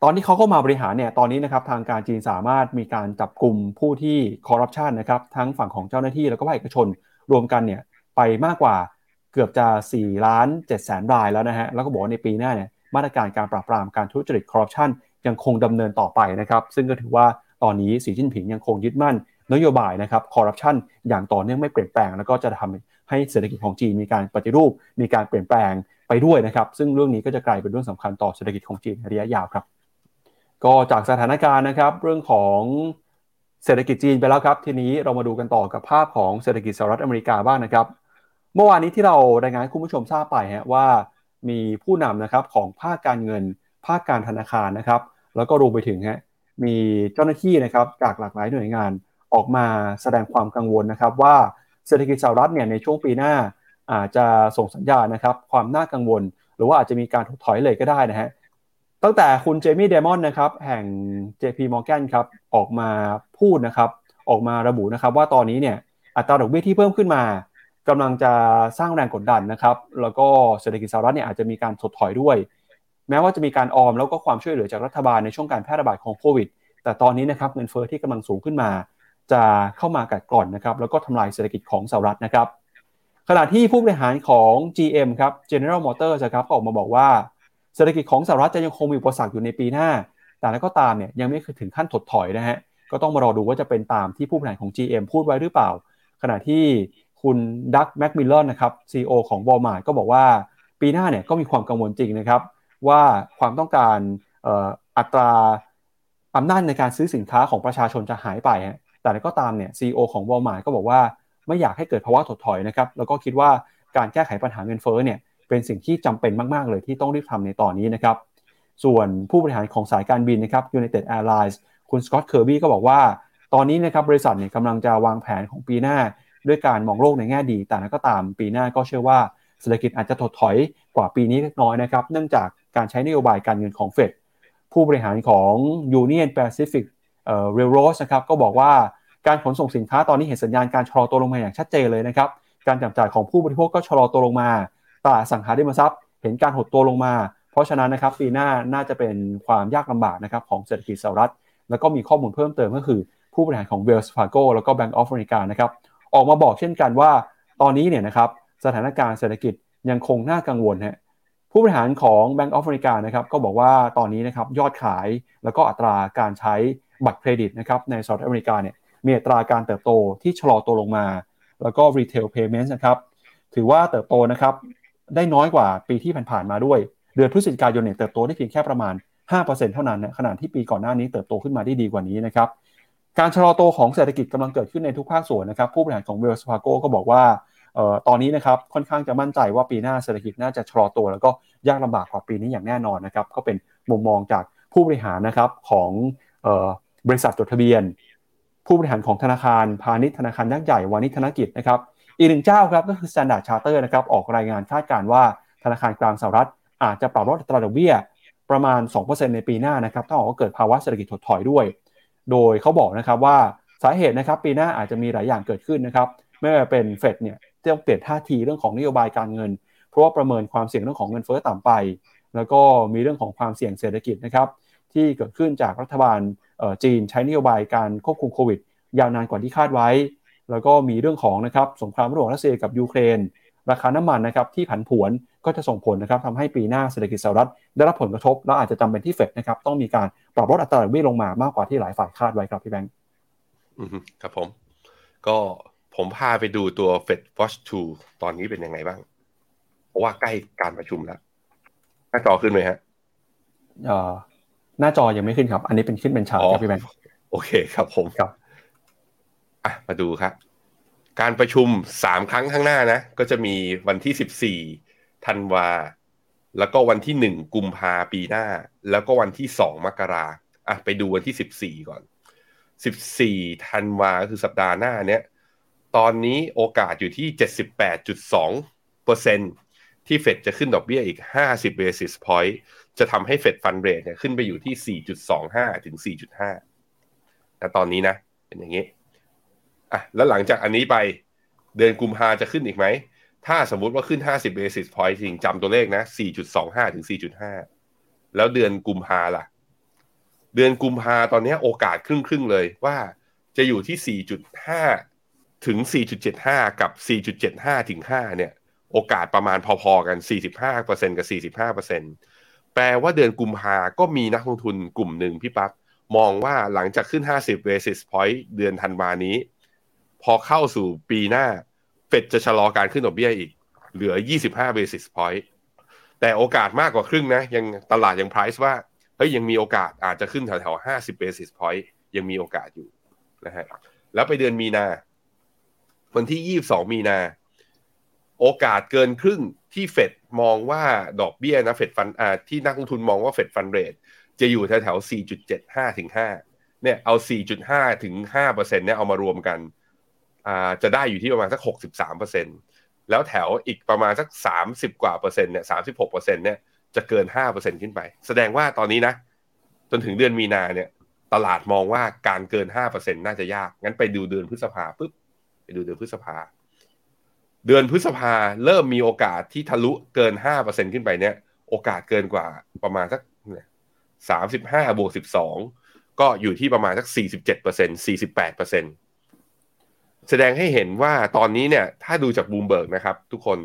ตอนที่เขาเข้ามาบริหารเนี่ยตอนนี้นะครับทางการจีนสามารถมีการจับกลุ่มผู้ที่คอร์รัปชันนะครับทั้งฝั่งของเจ้าหน้าที่แล้วก็ภาคเอกชนรวมกันเนี่ยไปมากกว่า เกือบจะ4ล้าน7แสนรายแล้วนะฮะแล้วก็บอกว่าในปีหน้าเนี่ยมาตรการการปราบปรามการทุจริตคอร์รัปชันยังคงดำเนินต่อไปนะครับ ซึ่งก็ถือว่าตอนนี้สีจิ้นผิงยังคงยึดมั่น นโยบายนะครับคอร์รัปชันอย่างต่อเนื่องไม่เปลี่ยนแปลง แล้วก็จะทำให้เศรษฐกิจของจีนมีการปฏิรูป มีการเปลี่ยนแปลงไปด้วยนะครับ ซึ่งเรื่องนี้ก็จะกลายเป็นเรื่องสำคัญต่อเศรษฐกิจของจีนระยะยาวครับ ก็จากสถานการณ์นะครับ เรื่องของเศรษฐกิจจีนไปแล้วครับ ทีนี้เรามาดูกันต่อกับภาพของเศรษฐกิจสหรัฐอเมริกาบ้างนะครับ เมื่อวานนี้ที่เรารายงานให้คุณผู้ชมทราบไปฮะว่ามีผู้นำนะครับของภาคการเงิน ภาคการธนาคารนะครับ แล้วก็รวมไปถึงฮะมีเจ้าหน้าที่นะครับจากหลากหลายหน่วยงานออกมาแสดงความกังวลนะครับ ว่าเศรษฐกิจสหรัฐเนี่ยในช่วงปีหน้าอาจจะส่งสัญญาณนะครับความน่ากังวล หรือว่าอาจจะมีการถดถอยเลยก็ได้นะฮะตั้งแต่คุณเจมี่เดมอนนะครับแห่ง JP Morgan ครับออกมาพูดนะครับออกมาระบุนะครับว่าตอนนี้เนี่ยอัตราดอกเบี้ยที่เพิ่มขึ้นมา กำลังจะสร้างแรงกดดันนะครับ แล้วก็เศรษฐกิจสหรัฐเนี่ยอาจจะมีการถดถอยด้วย แม้ว่าจะมีการออมแล้วก็ความช่วยเหลือจากรัฐบาลในช่วงการแพร่ระบาดของโควิด แต่ตอนนี้นะครับเงินเฟอ้อที่กำลังสูงขึ้นมา จะเข้ามากัดกร่อนนะครับ แล้วก็ทำลายเศรษฐกิจของสหรัฐนะครับ ขณะที่ผู้บริหารของ GM ครับ General Motors ครับออกมาบอกว่าเศรษฐกิจของสหรัฐจะยังคงมีอุปสรรคอยู่ในปีหน้า แต่แล้วก็ตามเนี่ยยังไม่ถึงขั้นถดถอยนะฮะ ก็ต้องมารอดูว่าจะเป็นตามที่ผู้บริหารของ GM พูดไว้หรือเปล่า ขณะที่ คุณดักแม็กมิลเลอร์นะครับ CEO ของ Walmart ก็บอกว่าปีหน้าเนี่ยก็มีความกังวลจริงนะครับ ว่าความต้องการอัตราอำนาจในการซื้อสินค้าของประชาชนจะหายไปฮะแต่ก็ตามเนี่ย CEO ของ Walmart ก็บอกว่าไม่อยากให้เกิดภาวะถดถอยนะครับแล้วก็คิดว่าการแก้ไขปัญหาเงินเฟ้อเนี่ยเป็นสิ่งที่จำเป็นมาก ๆ เลยที่ต้องรีบทำในตอนนี้นะครับ ส่วนผู้บริหารของสายการบินนะครับ United Airlines คุณสกอตต์เคอร์บี้ก็บอกว่า ตอนนี้นะครับบริษัทเนี่ยกำลังจะวางแผนของปีหน้า ด้วยการมองโลกในแง่ดี แต่ก็ตามปีหน้าก็เชื่อว่าเศรษฐกิจอาจจะถดถอยกว่าปีนี้เล็กน้อยนะครับ เนื่องจากการใช้นโยบายการเงินของเฟดผู้บริหารของ Union Pacific Railroad นะครับก็บอกว่าการขนส่งสินค้าตอนนี้เห็นสัญญาณการชะลอตัวลงมาอย่างชัดเจนเลยนะครับการจับจ่ายของผู้บริโภคก็ชะลอตัวลงมาตลาดสังหาริมทรัพย์เห็นการหดตัวลงมา เพราะฉะนั้นนะครับปีหน้าน่าจะเป็นความยากลำบากนะครับของเศรษฐกิจสหรัฐ แล้วก็มีข้อมูลเพิ่มเติมก็คือผู้บริหารของ Wells Fargo แล้วก็ Bank of America นะครับ ออกมาบอกเช่นกันว่า ตอนนี้เนี่ยนะครับสถานการณ์เศรษฐกิจยังคงน่ากังวลฮะผู้บริหารของ Bank of America นะครับก็บอกว่าตอนนี้นะครับยอดขายแล้วก็อัตราการใช้บัตรเครดิตนะครับในสหรัฐอเมริกาเนี่ยมีอัตราการเติบโตที่ชะลอตัวลงมา แล้วก็ retail payments นะครับถือว่าเติบโตนะครับได้น้อยกว่าปีที่ผ่านๆมาด้วย เดือนพฤศจิกายนเนี่ยเติบโตได้เพียงแค่ประมาณ5%เท่านั้นนะขณะที่ปีก่อนหน้านี้เติบโตขึ้นมาได้ดีกว่านี้นะครับ การชะลอตัวของเศรษฐกิจกำลังเกิดขึ้นในทุกภาคส่วนนะครับ ผู้บริหารของ Wells Fargo ก็บอกว่าออตอนนี้นะครับค่อนข้างจะมั่นใจว่าปีหน้าเศรษฐกิจน่าจะชะลอตัว แล้วก็ยากลำบากกว่าปีนี้อย่างแน่นอนนะครับก็เป็นมุมมองจากผู้บริหารนะครับของบริษัทจดทะเบียน ผู้บริหารของธนาคารพาณิชย์ธนาคารยักษ์ใหญ่วานิชธนกิจนะครับอีกหนึ่งเจ้าครับก็คือ Standard Charter นะครับออกรายงานคาดการณ์ว่าธนาคารกลางสหรัฐ อาจจะปรับลดอัตราดอกเบี้ยประมาณ 2%ในปีหน้านะครับถ้าออกก็เกิดภาวะเศรษฐกิจถดถอยด้วย โดยเขาบอกนะครับว่าสาเหตุนะครับปีหน้าอาจจะมีหลายอย่างเกิดขึ้นนะครับไม่ว่าเป็นเฟดเนี่ยต้องเปลี่ยนท่าทีเรื่องของนโยบายการเงิน เพราะว่าประเมินความเสี่ยงเรื่องของเงินเฟ้อต่ำไป แล้วก็มีเรื่องของความเสี่ยงเศรษฐกิจนะครับที่เกิดขึ้นจากรัฐบาลจีนใช้นโยบายการควบคุมโควิด ยาวนานกว่าที่คาดไว้ แล้วก็มีเรื่องของนะครับสงครามระหว่างรัสเซียกับยูเครน ราคาน้ำมันนะครับที่ผันผวนก็จะส่งผลนะครับทำให้ปีหน้าเศรษฐกิจสหรัฐได้รับผลกระทบ และอาจจะจำเป็นที่เฟดนะครับต้องมีการปรับลดอัตราดอกเบี้ยลงมามากกว่าที่หลายฝ่ายคาดไว้ครับพี่แบงค์ครับผม ก็ผมพาไปดูตัว Fed Watch 2 ตอนนี้เป็นยังไงบ้าง เพราะว่าใกล้การประชุมแล้ว หน้าจอขึ้นไหมฮะหน้าจอยังไม่ขึ้นครับ อันนี้เป็นขึ้นเป็นชาร์ตครับพี่แบงค์โอเคครับผมครับอะมาดูครับ การประชุมสามครั้งข้างหน้านะ ก็จะมีวันที่สิบสี่ธันวา แล้วก็วันที่หนึ่งกุมภาปีหน้า แล้วก็วันที่สองมกราอะไปดูวันที่สิบสี่ก่อนสิบสี่ธันวาคือสัปดาห์หน้าเนี้ยตอนนี้โอกาสอยู่ที่78.2เปอร์เซ็นที่เฟดจะขึ้นดอกเบี้ยอีก50 basis point จะทำให้เฟดฟันเรทเนี่ยขึ้นไปอยู่ที่4.25ถึง4.5แต่ตอนนี้นะ เป็นอย่างนี้ อะแล้วหลังจากอันนี้ไปเดือนกุมภาจะขึ้นอีกไหม ถ้าสมมุติว่าขึ้น 50 basis point จริงจำตัวเลขนะ 4.25 ถึง 4.5 แล้วเดือนกุมภาล่ะ เดือนกุมภาตอนนี้โอกาสครึ่งครึ่งเลยว่าจะอยู่ที่ 4.5 ถึง 4.75 กับ 4.75 ถึง 5 เนี่ย โอกาสประมาณพอๆกัน 45%กับ 45%แปลว่าเดือนกุมภาก็มีนักลงทุนกลุ่มหนึ่งพี่ปั๊บมองว่าหลังจากขึ้น 50 basis point เดือนธันวานี้ พอเข้าสู่ปีหน้า เฟดจะชะลอการขึ้นดอกเบี้ยอีก เหลือ 25 basis point แต่โอกาสมากกว่าครึ่งนะ ยังตลาดยัง price ว่าเฮ้ยยังมีโอกาสอาจจะขึ้นแถวๆ 50 basis point ยังมีโอกาสอยู่นะฮะแล้วไปเดือนมีนา วันที่ 22 มีนา โอกาสเกินครึ่งที่เฟดมองว่าดอกเบี้ยนะเฟดฟันอ่าที่นักลงทุนมองว่าเฟดฟันเรทจะอยู่แถวๆ4.75ถึง5เนี่ยเอา 4.5ถึง5เปอร์เซ็นต์เนี่ยเอามารวมกัน จะได้อยู่ที่ประมาณสัก 63%แล้วแถวอีกประมาณสัก 30 กว่าเปอร์เซ็นต์เนี่ย36เปอร์เซ็นต์เนี่ยจะเกิน 5%ขึ้นไป แสดงว่าตอนนี้นะ จนถึงเดือนมีนาเนี่ย ตลาดมองว่าการเกิน 5%น่าจะยาก งั้นไปดูเดือนพฤษภาปุ๊บ ไปดูเดือนพฤษภา เดือนพฤษภาเริ่มมีโอกาสที่ทะลุเกิน 5%ขึ้นไปเนี่ย โอกาสเกินกว่าประมาณสัก35บวก12 ก็อยู่ที่ประมาณสัก 47% 48% แสดงให้เห็นว่าตอนนี้เนี่ยถ้าดูจากบลูมเบิร์กนะครับ ทุกคน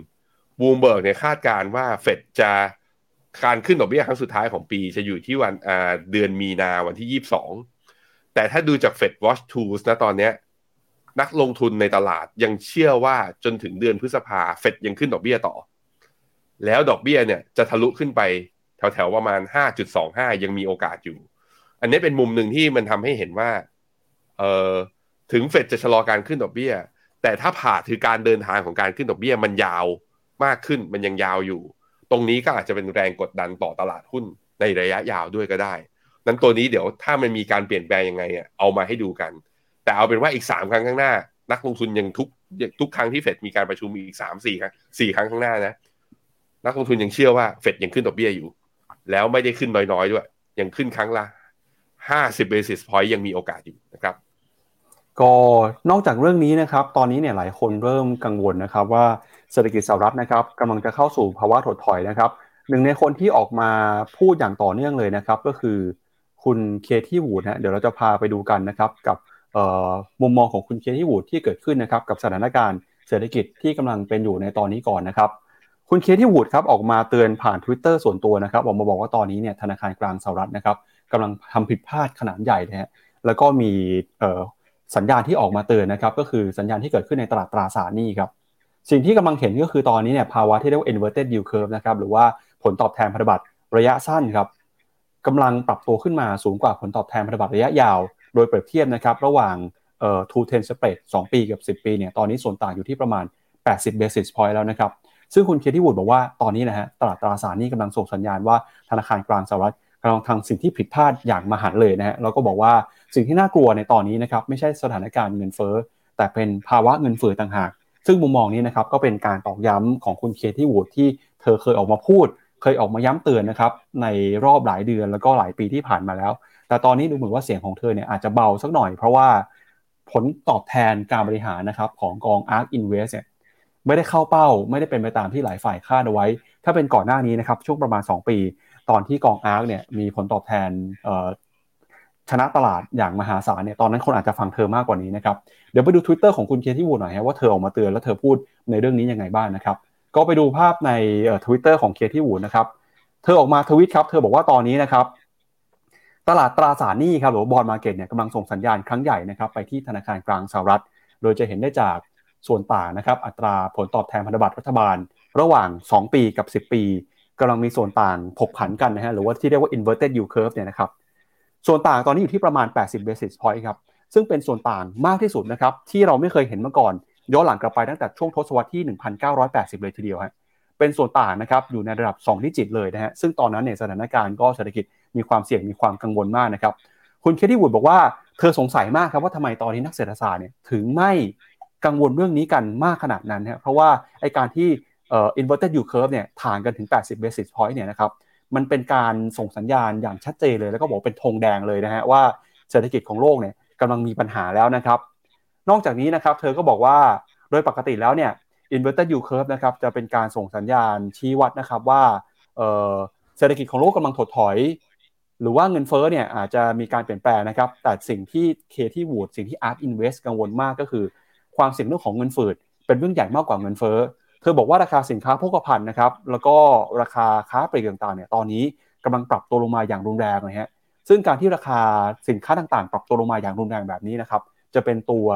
บลูมเบิร์กเนี่ยคาดการณ์ว่าเฟดจะการขึ้นดอกเบี้ยครั้งสุดท้ายของปีจะอยู่ที่วันเดือนมีนาวันที่ยี่สิบสองแต่ถ้าดูจาก FedWatch Tool นะตอนเนี้ยนักลงทุนในตลาดยังเชื่อว่าจนถึงเดือนพฤษภาเฟดยังขึ้นดอกเบี้ยต่อ แล้วดอกเบี้ยเนี่ยจะทะลุขึ้นไปแถวๆประมาณ 5.25 ยังมีโอกาสอยู่ อันนี้เป็นมุมหนึ่งที่มันทำให้เห็นว่าเออ ถึงเฟดจะชะลอการขึ้นดอกเบี้ย แต่ถ้าผ่าถือการเดินทางของการขึ้นดอกเบี้ยมันยาวมากขึ้นมันยังยาวอยู่ ตรงนี้ก็อาจจะเป็นแรงกดดันต่อตลาดหุ้นในระยะยาวด้วยก็ได้ นั้นตัวนี้เดี๋ยวถ้ามันมีการเปลี่ยนแปลงยังไงอะเอามาให้ดูกัน แต่เอาเป็นว่าอีกสามครั้งข้างหน้า นักลงทุนยังทุกทุกครั้งที่เฟดมีการประชุมอีกสามสี่ครั้งสี่ครั้งข้างหน้านะนักลงทุนยังเชื่อว่าเฟดยังขึ้นดอกเบี้ยอยู่ แล้วไม่ได้ขึ้นน้อยๆด้วย ยังขึ้นครั้งละ50 basis point ยังมีโอกาสอยู่นะครับ ก็นอกจากเรื่องนี้นะครับ ตอนนี้เนี่ยหลายคนเริ่มกังวลนะครับ ว่าเศรษฐกิจสหรัฐนะครับกำลังจะเข้าสู่ภาวะถดถอยนะครับ หนึ่งในคนที่ออกมาพูดอย่างต่อเนื่องเลยนะครับ ก็คือคุณเคที่วูดนะเดี๋ยวเราจะพาไปดูกันนะครับกับมุมมองของคุณเคที่วูดที่เกิดขึ้นนะครับกับสถานการณ์เศรษฐกิจที่กำลังเป็นอยู่ในตอนนี้ก่อนนะครับ คุณเคที่วูดครับออกมาเตือนผ่าน Twitter ส่วนตัวนะครับออกมาบอกว่าตอนนี้เนี่ยธนาคารกลางสหรัฐนะครับกำลังทำผิดพลาดขนาดใหญ่นะฮะแล้วก็มี สัญญาณที่ออกมาเตือนนะครับก็คือสัญญาณที่เกิดขึ้นในตลาดตราสารหนี้ครับสิ่งที่กำลังเห็นก็คือตอนนี้เนี่ยภาวะที่เรียกว่า inverted yield curve นะครับหรือว่าผลตอบแทนพันธบัตรระยะสั้นครับกำลังปรับตัวขึ้นมาสูงกว่าผลตอบแทนพันธบัตรระยะยาว โดยเปรียบเทียบนะครับระหว่างเอ่อ two ten spread 2 ปีกับ 10 ปีเนี่ยตอนนี้ส่วนต่างอยู่ที่ประมาณ 80 basis point แล้วนะครับซึ่งคุณเคที่วูดบอกว่าตอนนี้นะฮะตลาดตราสารนี้กำลังส่งสัญญาณว่าธนาคารกลางสหรัฐกำลังทำสิ่งที่ผิดพลาดอย่างมหันเลยนะฮะแล้วก็บอกว่า สิ่งที่น่ากลัวในตอนนี้นะครับไม่ใช่สถานการณ์เงินเฟ้อแต่เป็นภาวะเงินเฟ้อต่างหาก ซึ่งมุมมองนี้นะครับก็เป็นการตอกย้ำของคุณเคที่วูดที่เธอเคยออกมาพูด เคยออกมาย้ำเตือนนะครับในรอบหลายเดือนแล้วก็หลายปีที่ผ่านมาแล้ว แต่ตอนนี้ดูเหมือนว่าเสียงของเธอเนี่ยอาจจะเบาสักหน่อย เพราะว่าผลตอบแทนการบริหารนะครับของกอง ARK Invest เนี่ยไม่ได้เข้าเป้า ไม่ได้เป็นไปตามที่หลายฝ่ายคาดเอาไว้ ถ้าเป็นก่อนหน้านี้นะครับช่วงประมาณ 2 ปี ตอนที่กองอาร์คเนี่ยมีผลตอบแทน ชนะตลาดอย่างมหาศาลเนี่ยตอนนั้นคนอาจจะฟังเธอมากกว่านี้นะครับเดี๋ยวไปดู Twitter ของคุณเคที่วูดหน่อยฮะว่าเธอออกมาเตือนแล้วเธอพูดในเรื่องนี้ยังไงบ้างนะครับก็ไปดูภาพในทวิตเตอร์ของเคที่วูดนะครับเธอออกมาทวิตครับเธอบอกว่าตอนนี้นะครับตลาดตราสารหนี้ครับหรือบอลมาเก็ตเนี่ยกำลังส่งสัญญาณครั้งใหญ่นะครับไปที่ธนาคารกลางสหรัฐ โดยจะเห็นได้จากส่วนต่างนะครับอัตราผลตอบแทนพันธบัตรรัฐบาล ระหว่าง 2 ปีกับ 10 ปีกำลังมีส่วนต่างผกผันกันนะฮะหรือว่าที่เรียกว่า inverted yield curve เนี่ยนะครับ ส่วนต่างตอนนี้อยู่ที่ประมาณ 80 basis point ครับ ซึ่งเป็นส่วนต่างมากที่สุดนะครับที่เราไม่เคยเห็นมาก่อนย้อนหลังกลับไปตั้งแต่ช่วงทศวรรษที่ 1980 เลยทีเดียวฮะเป็นส่วนต่างนะครับอยู่ในระดับ 2 ดิจิตเลยนะฮะซึ่งตอนนั้นเนี่ยสถานการณ์ก็เศรษฐกิจมีความเสี่ยงมีความกังวลมากนะครับคุณเคที่วูดบอกว่าเธอสงสัยมากครับว่าทำไมตอนนี้นักเศรษฐศาสตร์เนี่ยถึงไม่กังวลเรื่องนี้กันมากขนาดนั้นนะเพราะว่าไอการที่เอ่อ inverted yield curve เนี่ยถ่างกันถึง 80 basis point เนี่ยนะครับ มันเป็นการส่งสัญญาณอย่างชัดเจนเลย แล้วก็บอกเป็นธงแดงเลยนะฮะว่าเศรษฐกิจของโลกเนี่ยกำลังมีปัญหาแล้วนะครับ นอกจากนี้นะครับ เธอก็บอกว่าโดยปกติแล้วเนี่ย inverted yield curve นะครับจะเป็นการส่งสัญญาณชี้วัดนะครับว่าเศรษฐกิจของโลกกำลังถดถอย หรือว่าเงินเฟ้อเนี่ยอาจจะมีการเปลี่ยนแปลงนะครับ แต่สิ่งที่เคที่วูดสิ่งที่ Art Invest กังวลมากก็คือ ความเสี่ยงเรื่องของเงินฝืดเป็นเรื่องใหญ่มากกว่าเงินเฟ้อ เธอบอกว่าราคาสินค้าโภคภัณฑ์นะครับแล้วก็ราคาค้าปลีกต่างๆเนี่ยตอนนี้กำลังปรับตัวลงมาอย่างรุนแรงนะฮะซึ่งการที่ราคาสินค้าต่างๆ ปรับตัวลงมาอย่างรุนแรงแบบนี้นะครับจะเป็นตัว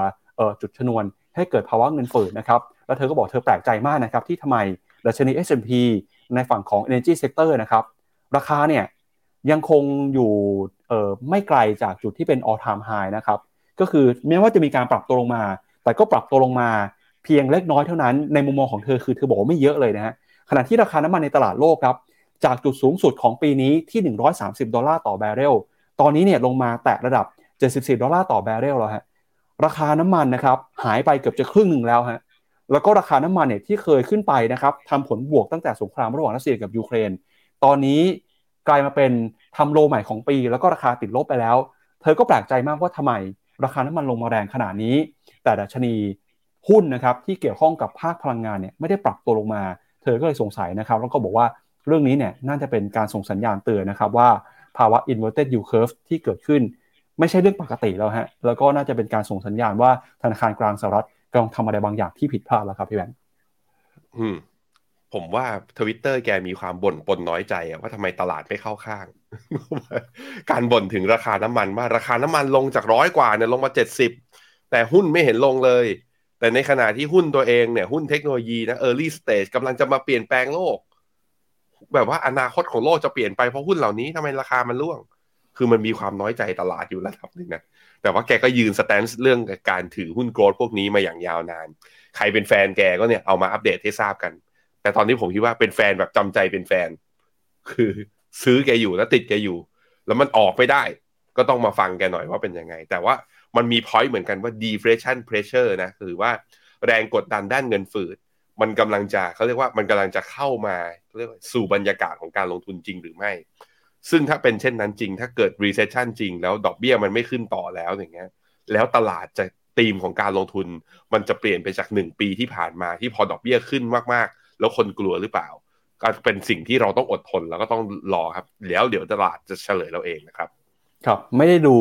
จุดชนวนให้เกิดภาวะเงินเฟ้อนะครับแล้วเธอก็บอกเธอแปลกใจมากนะครับที่ทำไมดัชนี S&P ในฝั่งของ Energy Sector นะครับราคาเนี่ยยังคงอยู่ไม่ไกลจากจุดที่เป็น all time high นะครับก็คือแม้ว่าจะมีการปรับตัวลงมา แต่ก็ปรับตัวลงมา เพียงเล็กน้อยเท่านั้นในมุมมองของเธอคือเธอบอกว่าไม่เยอะเลยนะฮะขณะที่ราคาน้ำมันในตลาดโลกครับจากจุดสูงสุดของปีนี้ที่ 130 ดอลลาร์ต่อแบเรลตอนนี้เนี่ยลงมาแตะระดับ 74 ดอลลาร์ต่อแบเรลแล้วฮะราคาน้ำมันนะครับหายไปเกือบจะครึ่งหนึ่งแล้วฮะแล้วก็ราคาน้ำมันเนี่ยที่เคยขึ้นไปนะครับทำผลบวกตั้งแต่สงครามระหว่างรัสเซียกับยูเครน ตอนนี้กลายมาเป็นทำโลใหม่ของปี แล้วก็ราคาติดลบไปแล้ว เธอก็แปลกใจมากว่าทำไม ราคาน้ำมันลงมาแรงขนาดนี้ แต่ดัชนี หุ้นนะครับที่เกี่ยวข้องกับภาคพลังงานเนี่ยไม่ได้ปรับตัวลงมา เธอก็เลยสงสัยนะครับ แล้วก็บอกว่าเรื่องนี้เนี่ยน่าจะเป็นการส่งสัญญาณเตือนนะครับว่าภาวะ inverted yield curve ที่เกิดขึ้น ไม่ใช่เรื่องปกติแล้วฮะแล้วก็น่าจะเป็นการส่งสัญญาณว่าธนาคารกลางสหรัฐกำลังทำอะไรบางอย่างที่ผิดพลาดแล้วครับพี่แบงค์อืมผมว่าทวิตเตอร์แกมีความบ่นปนน้อยใจว่าทำไมตลาดไม่เข้าข้าง การบ่นถึงราคาน้ำมันว่าราคาน้ำมันลงจากร้อยกว่าเนี่ยลงมาเจ็ดสิบแต่หุ้นไม่เห็นลงเลย แต่ในขณะที่หุ้นตัวเองเนี่ย หุ้นเทคโนโลยีนะ early stage กำลังจะมาเปลี่ยนแปลงโลก แบบว่าอนาคตของโลกจะเปลี่ยนไปเพราะหุ้นเหล่านี้ทำไมราคามันร่วง คือมันมีความน้อยใจตลาดอยู่ระดับหนึ่งนะแต่ว่าแกก็ยืน stance เรื่องการถือหุ้น growth พวกนี้มาอย่างยาวนาน ใครเป็นแฟนแกก็เนี่ยเอามาอัปเดตให้ทราบกัน แต่ตอนนี้ผมคิดว่าเป็นแฟนแบบจำใจเป็นแฟน คือซื้อแกอยู่แล้วติดแกอยู่ แล้วมันออกไม่ได้ ก็ต้องมาฟังแกหน่อยว่าเป็นยังไง แต่ว่า มันมี point เหมือนกันว่า deflation pressure นะคือว่าแรงกดดันด้านเงินฝืดมันกำลังจะเขาเรียกว่ามันกำลังจะเข้ามาเรียกว่าสู่บรรยากาศของการลงทุนจริงหรือไม่ ซึ่งถ้าเป็นเช่นนั้นจริง ถ้าเกิด recession จริง แล้วดอกเบี้ยมันไม่ขึ้นต่อแล้วอย่างเงี้ย แล้วตลาดจะธีมของการลงทุน มันจะเปลี่ยนไปจากหนึ่งปีที่ผ่านมาที่พอดอกเบี้ยขึ้นมากๆ แล้วคนกลัวหรือเปล่า ก็เป็นสิ่งที่เราต้องอดทนแล้วก็ต้องรอครับ แล้วเดี๋ยวตลาดจะเฉลยเราเองนะครับ ครับไม่ได้ดู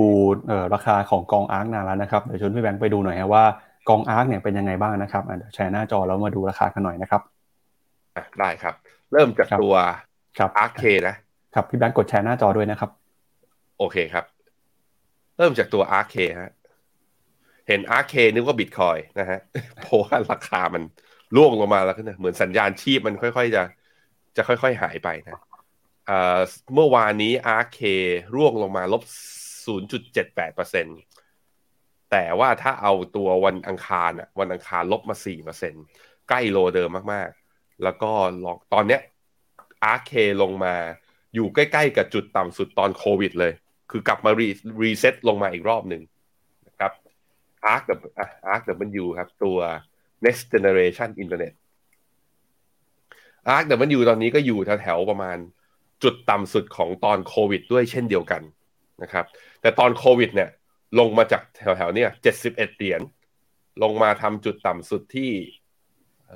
ราคาของกองอาร์คนานแล้วนะครับเดี๋ยวชวนพี่แบงค์ไปดูหน่อยฮะว่ากองอาร์คเนี่ยเป็นยังไงบ้างนะครับเดี๋ยวแชร์หน้าจอแล้วมาดูราคากันหน่อยนะครับได้ครับ เริ่มจากตัวอาร์เคนะครับพี่แบงค์กดแชร์หน้าจอด้วยนะครับ โอเคครับ เริ่มจากตัวอาร์เคฮะเห็นอาร์เคนึกว่าบิตคอยนะฮะเพราะว่าราคามันล่วงลงมาแล้วนะเหมือนสัญญาณชีพมันค่อย ๆ จะ จะค่อย ๆ หายไปนะ เมื่อวานนี้ RK ร่วงลงมาลบ 0.78%แต่ว่าถ้าเอาตัววันอังคารอะวันอังคารลบมา 4%ใกล้โลเดิมมากๆ แล้วก็ลองตอนเนี้ย RK ลงมาอยู่ใกล้ๆ กับจุดต่ำสุดตอนโควิดเลย คือกลับมารีรีเซ็ตลงมาอีกรอบหนึ่งนะครับ ARK กับ ARK W ครับ ตัว next generation internet ARK W ตอนนี้ก็อยู่แถวๆประมาณ จุดต่ำสุดของตอนโควิด ด้วยเช่นเดียวกันนะครับแต่ตอนโควิดเนี่ยลงมาจากแถวๆเนี่ยเจ็ดสิบเอ็ดเหรียญลงมาทำจุดต่ำสุดที่เ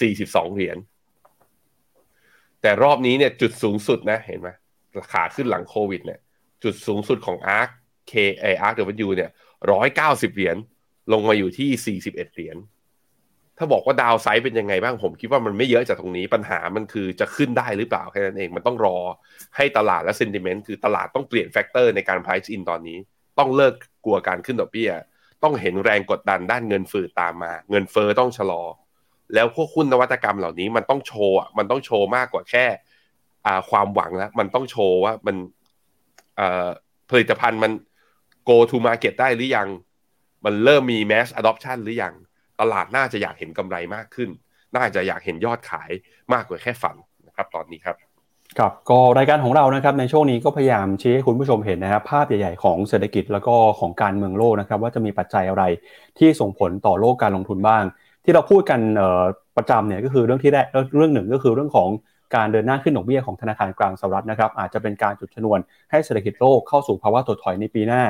สี่สิบสองเหรียญแต่รอบนี้เนี่ยจุดสูงสุดนะเห็นไหมราคาขึ้นหลังโควิดเนี่ยจุดสูงสุดของ ARK K ไอ ARK W เนี่ยร้อยเก้าสิบเหรียญลงมาอยู่ที่สี่สิบเอ็ดเหรียญ ถ้าบอกว่าดาวไซด์เป็นยังไงบ้างผมคิดว่ามันไม่เยอะจากตรงนี้ปัญหามันคือจะขึ้นได้หรือเปล่าแค่นั้นเองมันต้องรอให้ตลาดและ sentiment คือตลาดต้องเปลี่ยน factor ในการ price in ตอนนี้ ต้องเลิกกลัวการขึ้นดอกเบี้ย ต้องเห็นแรงกดดันด้านเงินฝืดตามมา เงินเฟ้อต้องชะลอ แล้วพวกหุ้นนวัตกรรมเหล่านี้มันต้องโชว์มันต้องโชว์มากกว่าแค่ความหวังแล้วมันต้องโชว์ว่ามันผลิตภัณฑ์มัน go to market ได้หรือยัง มันเริ่มมี mass adoption หรือยัง ตลาดน่าจะอยากเห็นกำไรมากขึ้น น่าจะอยากเห็นยอดขายมากกว่าแค่ฝันนะครับตอนนี้ครับครับก็รายการของเรานะครับในช่วงนี้ก็พยายามชี้ให้คุณผู้ชมเห็นนะครับภาพใหญ่ๆของเศรษฐกิจแล้วก็ของการเมืองโลกนะครับว่าจะมีปัจจัยอะไรที่ส่งผลต่อโลกการลงทุนบ้าง ที่เราพูดกันประจำเนี่ยก็คือเรื่องที่แรกเรื่องหนึ่งก็คือเรื่องของการเดินหน้าขึ้นดอกเบี้ยของธนาคารกลางสหรัฐนะครับอาจจะเป็นการจุดชนวนให้เศรษฐกิจโลกเข้าสู่ภาวะถดถอยในปีหน้า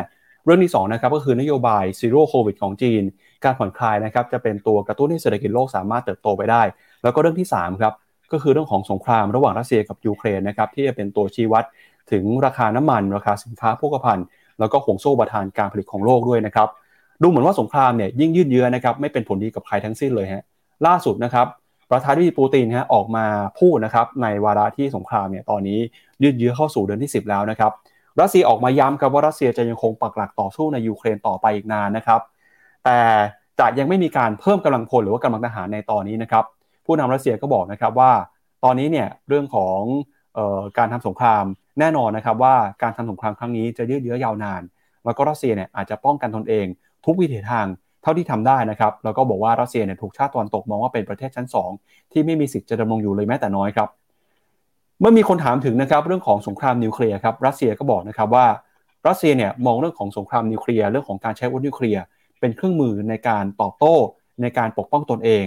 เรื่องที่2นะครับก็คือนโยบายซีโร่โควิดของจีน การผ่อนคลายนะครับจะเป็นตัวกระตุ้นให้เศรษฐกิจโลกสามารถเติบโตไปได้ แล้วก็เรื่องที่3ครับก็คือเรื่องของสงครามระหว่างรัสเซียกับยูเครนนะครับที่จะเป็นตัวชี้วัดถึงราคาน้ำมัน ราคาสินค้าโภคภัณฑ์แล้วก็ห่วงโซ่บาทานการผลิตของโลกด้วยนะครับดูเหมือนว่าสงครามเนี่ยยิ่งยืดเยื้อนะครับไม่เป็นผลดีกับใครทั้งสิ้นเลยฮะล่าสุดนะครับประธานาธิบดีปูตินฮะออกมาพูดนะครับในวาระที่สงครามเนี่ยตอนนี้ยืดเยื้อเข้าสู่เดือนที่ 10 แล้วนะครับรัสเซียออกมาย้ำครับว่ารัสเซียจะยังคงปักหลักต่อสู้ในยูเครนต่อไปอีกนานนะครับ แต่จะยังไม่มีการเพิ่มกำลังพลหรือว่ากำลังทหารในตอนนี้นะครับ ผู้นำรัสเซียก็บอกนะครับว่า ตอนนี้เนี่ยเรื่องของออการทำสงครามแน่นอนนะครับว่าการทำสงครามครั้งนี้จะยืดเยื้อยาวนาน แล้วก็รัสเซียเนี่ยอาจจะป้องกันตนเอง ทุกวิถีทางเท่าที่ทำได้นะครับ แล้วก็บอกว่ารัสเซียเนี่ยถูกชาติตะวันตกมองว่าเป็นประเทศชั้น 2 ที่ไม่มีสิทธิ์จะดำรงอยู่เลยแม้แต่น้อยครับ เมื่อมีคนถามถึงนะครับเรื่องของสงครามนิวเคลียร์ครับรัสเซียก็บอกนะครับว่ารัสเซียเนี่ยมองเรื่องของสงครามนิวเคลียร์เรื่องของการใช้อาวุธนิวเคลียร์ เป็นเครื่องมือในการตอบโต้ในการปกป้องตนเอง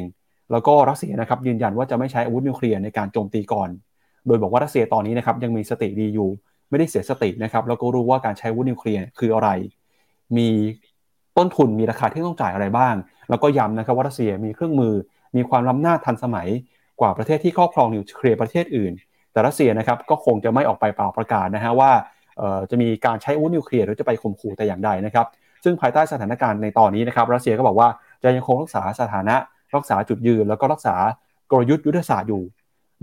แล้วก็รัสเซียนะครับยืนยันว่าจะไม่ใช้อาวุธนิวเคลียร์ในการโจมตีก่อน โดยบอกว่ารัสเซียตอนนี้นะครับยังมีสติดีอยู่ ไม่ได้เสียสตินะครับแล้วก็รู้ว่าการใช้อาวุธนิวเคลียร์คืออะไร มีต้นทุนมีราคาที่ต้องจ่ายอะไรบ้าง แล้วก็ย้ำนะครับว่ารัสเซียมีเครื่องมือ มีความล้ำหน้าทันสมัยกว่าประเทศที่ครอบครองนิวเคลียร์ประเทศอื่น แต่รัสเซียนะครับก็คงจะไม่ออกไปเปล่าประกาศนะฮะว่าจะมีการใช้อาวุธนิวเคลียร์หรือจะไปข่มขู่แต่อย่างใดนะครับ ซึ่งภายใต้สถานการณ์ในตอนนี้นะครับรัสเซียก็บอกว่าจะยังคงรักษาสถานะ รักษาจุดยืน แล้วก็รักษากลยุทธ์ยุทธศาสตร์อยู่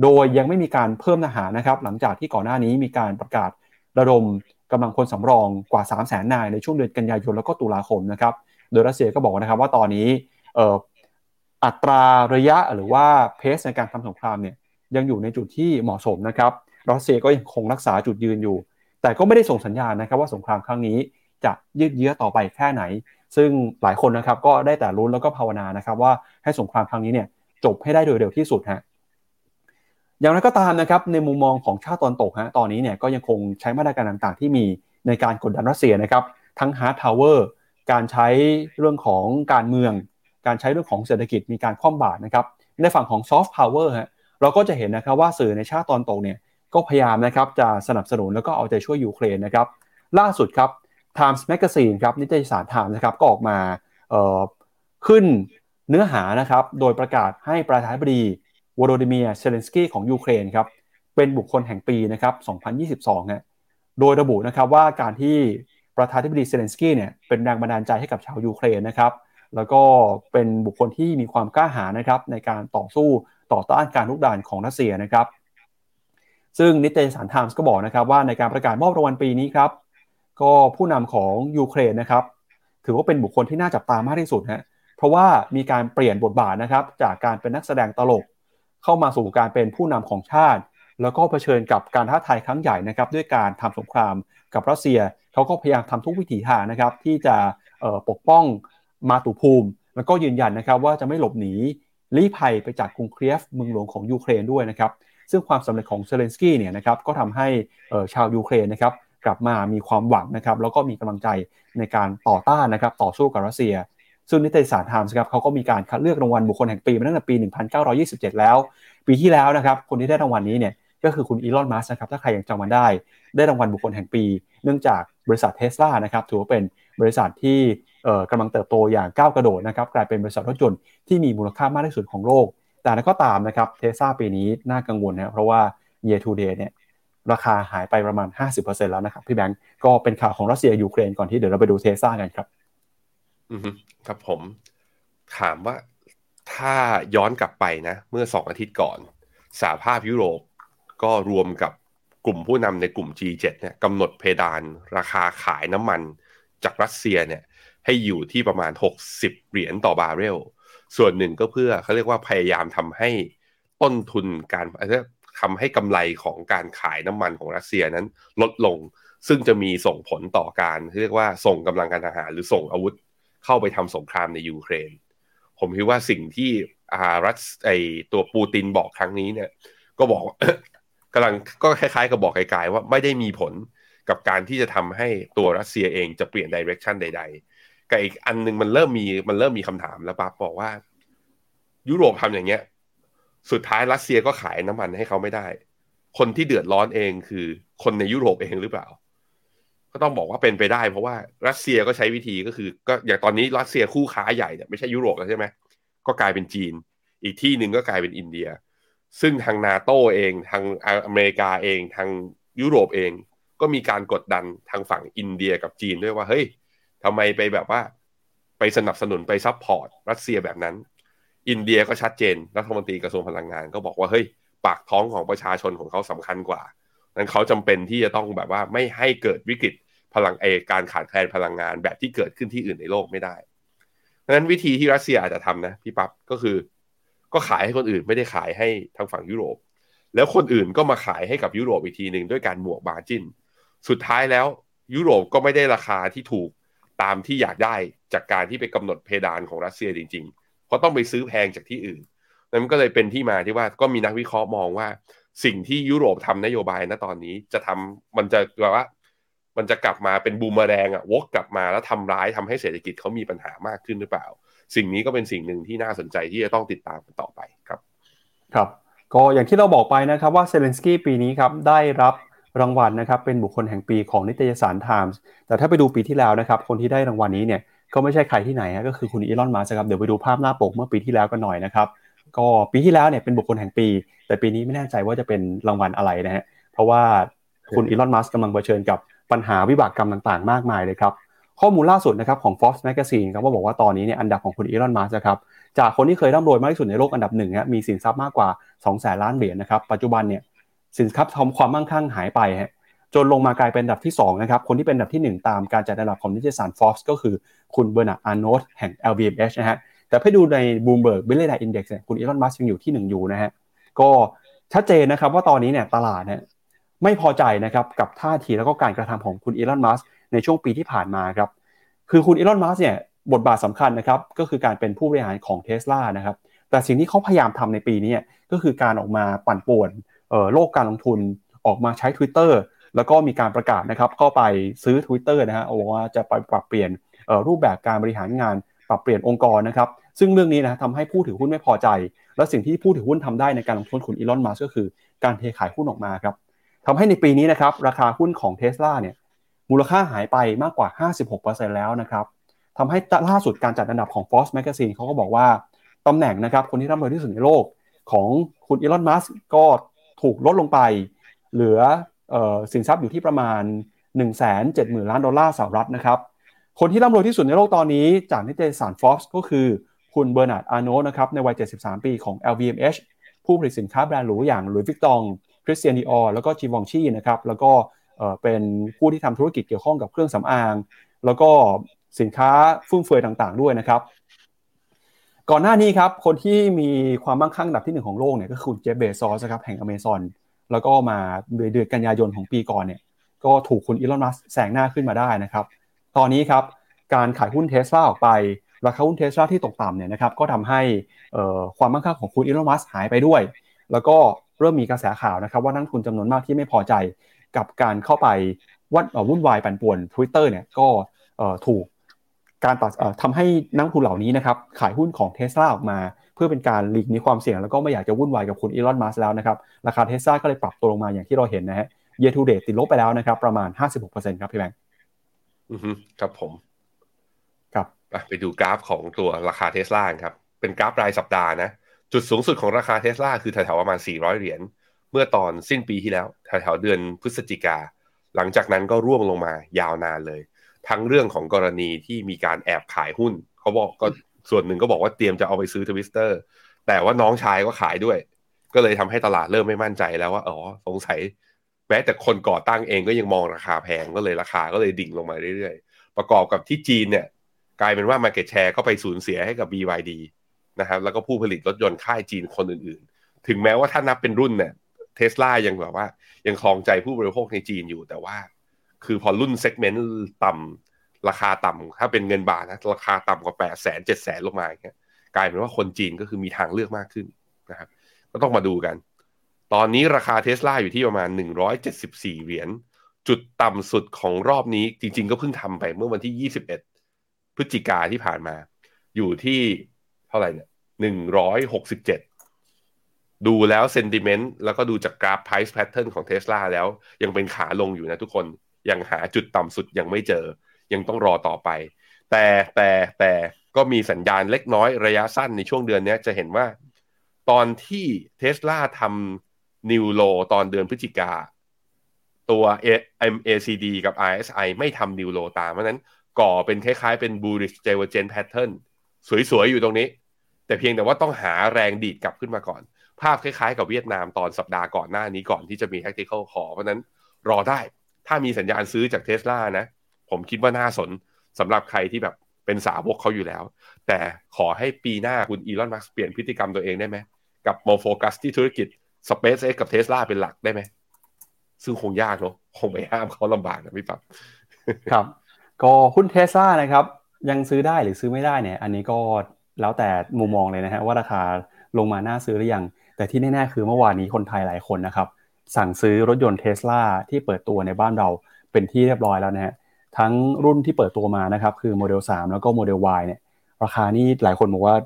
โดยยังไม่มีการเพิ่มทหารนะครับหลังจากที่ก่อนหน้านี้มีการประกาศระดมกำลังพลสำรองกว่า 3 0 0แสนนายในช่วงเดือนกันยายนแล้วก็ตุลาคมนะครับโดยรัสเซียก็บอกนะครับว่าตอนนี้อัตราระยะหรือว่า pace ในการทำสงครามเนี่ยยังอยู่ในจุดที่เหมาะสมนะครับรัสเซียก็ยังคงรักษาจุดยืนอยู่ แต่ก็ไม่ได้ส่งสัญญาณนะครับว่าสงครามครั้งนี้ จะยืดเยื้อต่อไปแค่ไหน ซึ่งหลายคนนะครับก็ได้แต่ลุ้นแล้วก็ภาวนานะครับว่าให้สงครามครั้งนี้เนี่ยจบให้ได้โดยเร็วที่สุดฮะอย่างไรก็ตามนะครับในมุมมองของชาติตะวันตกฮะตอนนี้เนี่ยก็ยังคงใช้มาตรการต่างๆ ที่มีในการกดดันรัสเซียนะครับทั้ง hard powerการใช้เรื่องของการเมือง การใช้เรื่องของเศรษฐกิจมีการคว่ำบาตรนะครับในฝั่งของ soft power ฮะเราก็จะเห็นนะครับว่าสื่อในชาติตะวันตกเนี่ยก็พยายามนะครับจะสนับสนุนแล้วก็เอาใจช่วยยูเครนนะครับล่าสุดครับ Times Magazine ครับนิตยสาร Times นะครับก็ออกมาขึ้นเนื้อหานะครับโดยประกาศให้ประธานาธิบดีโวโลดิเมียร์ เซเลนสกี้ของยูเครนครับเป็นบุคคลแห่งปีนะครับ 2022 นะโดยระบุนะครับว่าการที่ประธานาธิบดีเซเลนสกี้เนี่ยเป็นแรงบันดาลใจให้กับชาวยูเครนนะครับแล้วก็เป็นบุคคลที่มีความกล้าหาญนะครับในการต่อสู้ต่อต้านการรุกรานของรัสเซียนะครับ ซึ่งนิตยสารไทมส์ก็บอกนะครับว่าในการประกาศมอบรางวัลปีนี้ครับ ก็ผู้นำของยูเครนนะครับ ถือว่าเป็นบุคคลที่น่าจับตามากที่สุดฮะเพราะว่ามีการเปลี่ยนบทบาทนะครับ จากการเป็นนักแสดงตลก เข้ามาสู่การเป็นผู้นำของชาติ แล้วก็เผชิญกับการท้าทายครั้งใหญ่นะครับ ด้วยการทำสงครามกับรัสเซียเขาก็พยายามทำทุกวิถีทางนะครับ ที่จะปกป้องมาตุภูมิ แล้วก็ยืนยันนะครับว่าจะไม่หลบหนีลี้ภัยไปจากกรุงเคียฟเมืองหลวงของยูเครนด้วยนะครับซึ่งความสำเร็จของเซเลนสกี้เนี่ยนะครับก็ทำให้ชาวยูเครนนะครับ กลับมามีความหวังนะครับแล้วก็มีกำลังใจในการต่อต้านนะครับต่อสู้กับรัสเซีย ซึ่งนิตยสารไทมส์ครับเขาก็มีการคัดเลือกรางวัลบุคคลแห่งปีมาตั้งแต่ปี 1927 แล้ว ปีที่แล้วนะครับคนที่ได้รางวัลนี้เนี่ยก็คือคุณอีลอนมัสก์นะครับถ้าใครยังจำกันได้ ได้รางวัลบุคคลแห่งปี เนื่องจากบริษัทเทสลานะครับถือว่าเป็นบริษัทที่กำลังเติบโตอย่างก้าวกระโดดนะครับกลายเป็นบริษัทรถยนต์ที่มีมูลค่ามากที่สุดของโลก แต่นั้นก็ตามนะครับเทสลาปีนี้น่ากังวลนะเพราะว่า year to date เนี่ย ราคาหายไปประมาณ 50%แล้วนะครับพี่แบงก์ก็เป็นข่าวของรัสเซียยูเครนก่อนที่เดี๋ยวเราไปดูเทสลากันครับ อืมครับผม ถามว่าถ้าย้อนกลับไปนะ เมื่อสองอาทิตย์ก่อนสหภาพยุโรปก็ร่วมกับกลุ่มผู้นำในกลุ่ม G7 เนี่ยกำหนดเพดานราคาขายน้ำมันจากรัสเซียเนี่ยให้อยู่ที่ประมาณ 60 เหรียญต่อบาร์เรล ส่วนหนึ่งก็เพื่อเขาเรียกว่าพยายามทำให้ต้นทุนการ ทำให้กำไรของการขายน้ำมันของรัสเซียนั้นลดลง ซึ่งจะมีส่งผลต่อการเรียกว่าส่งกำลังการทหารหรือส่งอาวุธเข้าไปทำสงครามในยูเครน ผมคิดว่าสิ่งที่อารัสไอตัวปูตินบอกครั้งนี้เนี่ย ก็บอกกำลังก็คล้ายๆ กับบอกไกลๆว่าไม่ได้มีผลกับการที่จะทำให้ตัวรัสเซียเองจะเปลี่ยนดิเรกชันใด ๆ กับอีกอันนึงมันเริ่มมีมันเริ่มมีคำถามแล้วปั๊บบอกว่า ยุโรปทำอย่างเงี้ย สุดท้ายรัสเซียก็ขายน้ำมันให้เขาไม่ได้ คนที่เดือดร้อนเองคือคนในยุโรปเองหรือเปล่า ก็ต้องบอกว่าเป็นไปได้ เพราะว่ารัสเซียก็ใช้วิธีก็คือ ก็อย่างตอนนี้รัสเซียคู่ค้าใหญ่เนี่ยไม่ใช่ยุโรปแล้วใช่ไหมก็กลายเป็นจีน อีกที่หนึ่งก็กลายเป็นอินเดีย ซึ่งทางนาโตเองทางอเมริกาเองทางยุโรปเองก็มีการกดดันทางฝั่งอินเดียกับจีนด้วยว่าเฮ้ยทำไมไปแบบว่า ไปสนับสนุนไป support รัสเซียแบบนั้น อินเดียก็ชัดเจน รัฐมนตรีกระทรวงพลังงานก็บอกว่าเฮ้ยปากท้องของประชาชนของเขาสำคัญกว่านั้นเขาจำเป็นที่จะต้องแบบว่าไม่ให้เกิดวิกฤตพลังเอการขาดแคลนพลังงานแบบที่เกิดขึ้นที่อื่นในโลกไม่ได้ดังนั้นวิธีที่รัสเซียอาจจะทำนะพี่ปั๊บก็คือ ก็ขายให้คนอื่นไม่ได้ขายให้ทางฝั่งยุโรป แล้วคนอื่นก็มาขายให้กับยุโรปอีกทีหนึ่งด้วยการบวก marginสุดท้ายแล้วยุโรปก็ไม่ได้ราคาที่ถูกตามที่อยากได้จากการที่ไปกำหนดเพดานของรัสเซียจริง ๆ เพราะต้องไปซื้อแพงจากที่อื่นนั่นก็เลยเป็นที่มาที่ว่าก็มีนักวิเคราะห์มองว่า สิ่งที่ยุโรปทำนโยบายณตอนนี้จะทำมันจะแบบว่า มันจะกลับมาเป็นบูมเมแรงอะวกกลับมาแล้วทำร้ายทำให้เศรษฐกิจเขามีปัญหามากขึ้นหรือเปล่า สิ่งนี้ก็เป็นสิ่งหนึ่งที่น่าสนใจที่จะต้องติดตามต่อไปครับ ครับก็อย่างที่เราบอกไปนะครับว่าเซเลนสกี้ปีนี้ครับได้รับรางวัลนะครับเป็นบุคคลแห่งปีของนิตยสารไทมส์แต่ถ้าไปดูปีที่แล้วนะครับ คนที่ได้รางวัลนี้เนี่ย ก็ไม่ใช่ใครที่ไหนฮะก็คือคุณอีลอนมัสครับเดี๋ยวไปดูภาพหน้าปกเมื่อปีที่แล้วกันหน่อยนะครับก็ปีที่แล้วเนี่ยเป็นบุคคลแห่งปี แต่ปีนี้ไม่แน่ใจว่าจะเป็นรางวัลอะไรนะฮะเพราะว่าคุณอีลอนมัสกำลังเผชิญกับปัญหาวิบากกรรมต่างๆ มากมายเลยครับข้อมูลล่าสุดนะครับของ Forbes Magazine ครับว่าบอกว่าตอนนี้เนี่ยอันดับของคุณอีลอนมัสครับจากคนที่เคยร่ำรวยมากที่สุดในโลกอันดับหนึ่งฮะมีสินทรัพย์มากกว่า2แสนล้านเหรียญนะครับปัจจุบันเนี่ยสินทรัพย์ทอมความมั่งคั่งหายไปฮะจนลงมากลายเป็นอันดับที่2นะครับคนที่เป็นอันดับที่ 1 ตามการจัดอันดับของนิตยสาร Forbes ก็คือ คุณเบอร์นาร์ดอาร์โนตแห่ง LVMH นะฮะแต่ให้ดูใน Bloomberg b i l l i o n a i r e Index เนี่ยคุณอีลอนมัสก์ยังอยู่ที่1อยู่นะฮะก็ชัดเจนนะครับว่าตอนนี้เนี่ยตลาดเนี่ยไม่พอใจนะครับกับท่าทีแล้วก็การกระทำของคุณอีลอนมัสก์ในช่วงปีที่ผ่านมาครับคือคุณอีลอนมัสเนี่ยบทบาทสำคัญนะครับก็คือการเป็นผู้บริหารของเท s l a นะครับแต่สิ่งที่เขาพยายามทำในปีนี้ก็คือการออกมาปั่นป่วนโลกการลงทุนออกมาใช้ Twitter แล้วก็มีการประกาศนะครับเข้าไปซื้อ Twitter นะฮะบอกว่าจะไปปรับเปลี่ยน รูปแบบการบริหารงานปรับเปลี่ยนองค์กรนะครับซึ่งเรื่องนี้นะทำให้ผู้ถือหุ้นไม่พอใจ และสิ่งที่ผู้ถือหุ้นทำได้ในการลงทุนคุณอีลอนมัสก็คือการเทขายหุ้นออกมาครับทำให้ในปีนี้นะครับราคาหุ้นของเท s l a เนี่ยมูลค่าหายไปมากกว่า 56%แล้วนะครับทำให้ล่าสุดการจัดอันดับของ Forbes Magazine เขาก็บอกว่าตำแหน่งนะครับคนที่ร่ำรวยที่สุดในโลกของคุณอีลอนมัสก์ก็ถูกลดลงไป เหลือสินทรัพย์อยู่ที่ประมาณ 1 7 0 0 0 0 ล้านดอลลาร์สหรัฐนะครับ คนที่ร่ำรวยที่สุดในโลกตอนนี้จากนิตยสาร Forbes ก็คือคุณเบอร์นาร์ดอาร์โนลต์นะครับในวัย 73 ปีของ LVMH ผู้ผลิตสินค้าแบรนด์หรูอย่างหลุยส์วิกตองคริสเตียนดีออแล้วก็จีวองชีนะครับแล้วก็เป็นผู้ที่ทำธุรกิจเกี่ยวข้องกับเครื่องสำอาง แล้วก็สินค้าฟุ่มเฟือยต่างๆ ด้วยนะครับ ก่อนหน้านี้ครับคนที่มีความมั่งคั่งอันดับที่หนึ่งของโลกเนี่ยก็คือเจฟเบซอสครับแห่งอเมซอนแล้วก็มาเดือนกันยายนของปีก่อนเนี่ยก็ถูกคุณอีลอนมัสแซงหน้าขึ้นมาได้นะครับ ตอนนี้ครับการขายหุ้นเทสลาออกไป ราคาหุ้นเทสลาที่ตกต่ำเนี่ยนะครับก็ทำให้ความมั่งคั่งของคุณอีลอนมัสหายไปด้วย แล้วก็เริ่มมีกระแสข่าวนะครับว่านักทุนจำนวนมากที่ไม่พอใจกับการเข้าไปวัดวุ่นวายปั่นป่วน Twitter เนี่ยก็ถูกการตัดทำให้นักทุนเหล่านี้นะครับขายหุ้นของเทสลาออกมา เพื่อเป็นการหลีกหนีความเสี่ยง แล้วก็ไม่อยากจะวุ่นวายกับคุณอีลอนมัสแล้วนะครับราคาเทสลาก็เลยปรับตัวลงมาอย่างที่เราเห็นนะฮะเย r ูเด t ติดลบไปแล้วนะครับประมาณ 56%ครับพี่แบงค์ อือฮึครับผมครับไปดูกราฟของตัวราคาเทสลาครับ เป็นกราฟรายสัปดาห์นะ จุดสูงสุดของราคาเทสลาคือแถวๆประมาณ 400 เหรียญ เมื่อตอนสิ้นปีที่แล้วแถวๆเดือนพฤศจิกา หลังจากนั้นก็ร่วงลงมายาวนานเลย ทั้งเรื่องของกรณีที่มีการแอบขายหุ้น เขาบอกก็ส่วนหนึ่งก็บอกว่าเตรียมจะเอาไปซื้อทวิสเตอร์แต่ว่าน้องชายก็ขายด้วย ก็เลยทำให้ตลาดเริ่มไม่มั่นใจแล้วว่าอ๋อสงสัย แม้แต่คนก่อตั้งเองก็ยังมองราคาแพงก็เลยราคาก็เลยดิ่งลงมาเรื่อยๆ ประกอบกับที่จีนเนี่ยกลายเป็นว่า Market Share ก็ไปสูญเสียให้กับ BYD นะครับแล้วก็ผู้ผลิตรถยนต์ค่ายจีนคนอื่นๆ ถึงแม้ว่าถ้านับเป็นรุ่นเนี่ยเทสลายังแบบว่า ยังคลองใจผู้บริโภคในจีนอยู่แต่ว่า คือพอรุ่นเซกเมนต์ต่ำราคาต่ำถ้าเป็นเงินบาทนะราคาต่ำกว่าแปดแสนเจ็ดแสนลงมาอย่างเงี้ยกลายเป็นว่าคนจีนก็คือมีทางเลือกมากขึ้นนะครับก็ต้องมาดูกัน ตอนนี้ราคาเทสลาอยู่ที่ประมาณ 174 เหรียญ จุดต่ำสุดของรอบนี้ จริง ๆ ก็เพิ่งทำไปเมื่อวันที่ 21 พฤศจิกาที่ผ่านมา อยู่ที่เท่าไหร่เนี่ย 167 ดูแล้วเซนติเมนต์แล้วก็ดูจากกราฟ price pattern ของเทสลาแล้ว ยังเป็นขาลงอยู่นะทุกคน ยังหาจุดต่ำสุดยังไม่เจอ ยังต้องรอต่อไป แต่แต่แต่ก็มีสัญญาณเล็กน้อยระยะสั้นในช่วงเดือนนี้จะเห็นว่า ตอนที่เทสลาทำ นิวโลตอนเดือนพฤศจิกา ตัว MACD กับ RSI ไม่ทำนิวโลตามเพราะนั้นก่อเป็นคล้ายๆเป็น bullish divergence pattern สวยๆ อยู่ตรงนี้ แต่เพียงแต่ว่าต้องหาแรงดีดกลับขึ้นมาก่อน ภาพคล้ายๆ กับเวียดนามตอนสัปดาห์ก่อนหน้านี้ก่อนที่จะมี tactical call เพราะนั้นรอได้ ถ้ามีสัญญาณซื้อจากเทสลานะ ผมคิดว่าน่าสนสำหรับใครที่แบบเป็นสาวกเขาอยู่แล้ว แต่ขอให้ปีหน้าคุณอีลอนมัสก์เปลี่ยนพฤติกรรมตัวเองได้ไหมกลับมโฟกัสที่ธุรกิจ SpaceX กับเทสลาเป็นหลักได้ไหม ซึ่งคงยากเนาะคงไปห้ามเขาลำบากนะพี่ปั๊บครับ ก็หุ้นเทสลานะครับ ยังซื้อได้หรือซื้อไม่ได้เนี่ย อันนี้ก็แล้วแต่มุมมองเลยนะฮะว่าราคาลงมาน่าซื้อหรือยัง แต่ที่แน่ๆคือเมื่อวานนี้คนไทยหลายคนนะครับ สั่งซื้อรถยนต์เทสลาที่เปิดตัวในบ้านเราเป็นที่เรียบร้อยแล้วนะฮะทั้งรุ่นที่เปิดตัวมานะครับคือโมเดล3แล้วก็ Model Y เนี่ยราคานี่หลายคนบอกว่า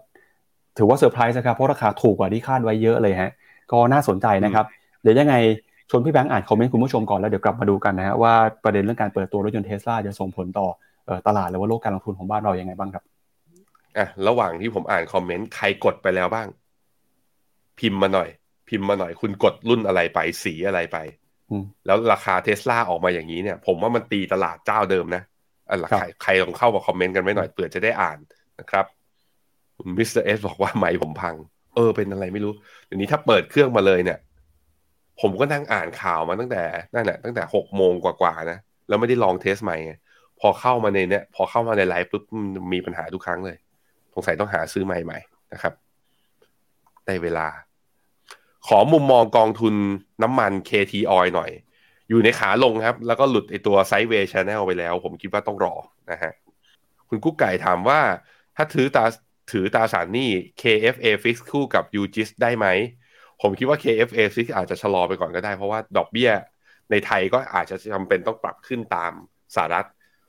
ถือว่าเซอร์ไพรส์นะครับเพราะราคาถูกกว่าที่คาดไว้เยอะเลยฮะ ก็น่าสนใจนะครับ เดี๋ยวยังไงชวนพี่แบงค์อ่าน comment คุณผู้ชมก่อนแล้วเดี๋ยวกลับมาดูกันนะฮะว่าประเด็นเรื่องการเปิดตัวรถยนต์เทสลาจะส่งผลต่อตลาดหรือว่าโลกการลงทุนของบ้านเรายังไงบ้างครับอะระหว่างที่ผมอ่าน comment ใครกดไปแล้วบ้าง พิมพ์มาหน่อย พิมพ์มาหน่อย คุณกดรุ่นอะไรไปสีอะไรไปแล้วราคาเทสลาออกมาอย่างนี้เนี่ย ผมว่ามันตีตลาดเจ้าเดิมนะอะใครใครลองเข้ามา comment กันไว้หน่อยเผื่อจะได้อ่านนะครับคุณ Mr. S บอกว่าไมค์ผมพัง เออเป็นอะไรไม่รู้เดี๋ยวนี้ถ้าเปิดเครื่องมาเลยเนี่ย ผมก็นั่งอ่านข่าวมาตั้งแต่นั่นแหละตั้งแต่หกโมงกว่าๆนะแล้วไม่ได้ลอง test ไมค์พอเข้ามาในเนี่ย พอเข้ามาในไลฟ์ปุ๊บมีปัญหาทุกครั้งเลยสงสัยต้องหาซื้อใหม่ๆนะครับได้เวลา ขอมุมมองกองทุนน้ำมัน KT Oil หน่อย อยู่ในขาลงครับ แล้วก็หลุดไอตัวไซด์เวย์ชแนลไปแล้ว ผมคิดว่าต้องรอนะฮะคุณกุ๊กไก่ถามว่า ถ้าถือตา ถือตาสารหนี้ KFA fix คู่กับ UGIS ได้ไหม ผมคิดว่า KFA fix อาจจะชะลอไปก่อนก็ได้ เพราะว่าดอกเบี้ยในไทยก็อาจจะจำเป็นต้องปรับขึ้นตามสหรัฐ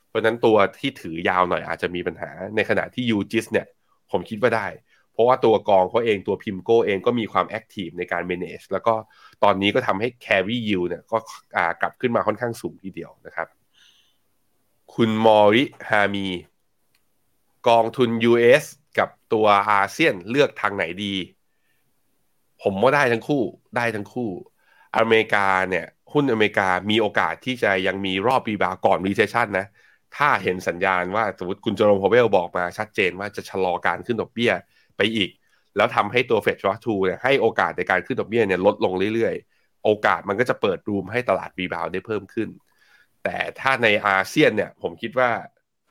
เพราะนั้นตัวที่ถือยาวหน่อยอาจจะมีปัญหา ในขณะที่ UGIS เนี่ย ผมคิดว่าได้ เพราะว่าตัวกองเขาเองตัว PIMCO เองก็มีความ active ในการ manage แล้วก็ตอนนี้ก็ทำให้ carry yield เนี่ยก็กลับขึ้นมาค่อนข้างสูงทีเดียวนะครับ คุณมอริฮามีกองทุน US กับตัวอาเซียนเลือกทางไหนดี ผมว่าได้ทั้งคู่ได้ทั้งคู่ อเมริกาเนี่ยหุ้นอเมริกามีโอกาสที่จะยังมีรอบ rebound ก่อน recession นะ ถ้าเห็นสัญญาณว่าสมมติคุณเจอโรม พาวเวลบอกมาชัดเจนว่าจะชะลอการขึ้นดอกเบี้ยไปอีก แล้วทำให้ตัว FedWatch Tool เนี่ยให้โอกาสในการขึ้นดอกเบี้ยเนี่ยลดลงเรื่อยๆ โอกาสมันก็จะเปิด room ให้ตลาด rebound ได้เพิ่มขึ้น แต่ถ้าในอาเซียนเนี่ยผมคิดว่า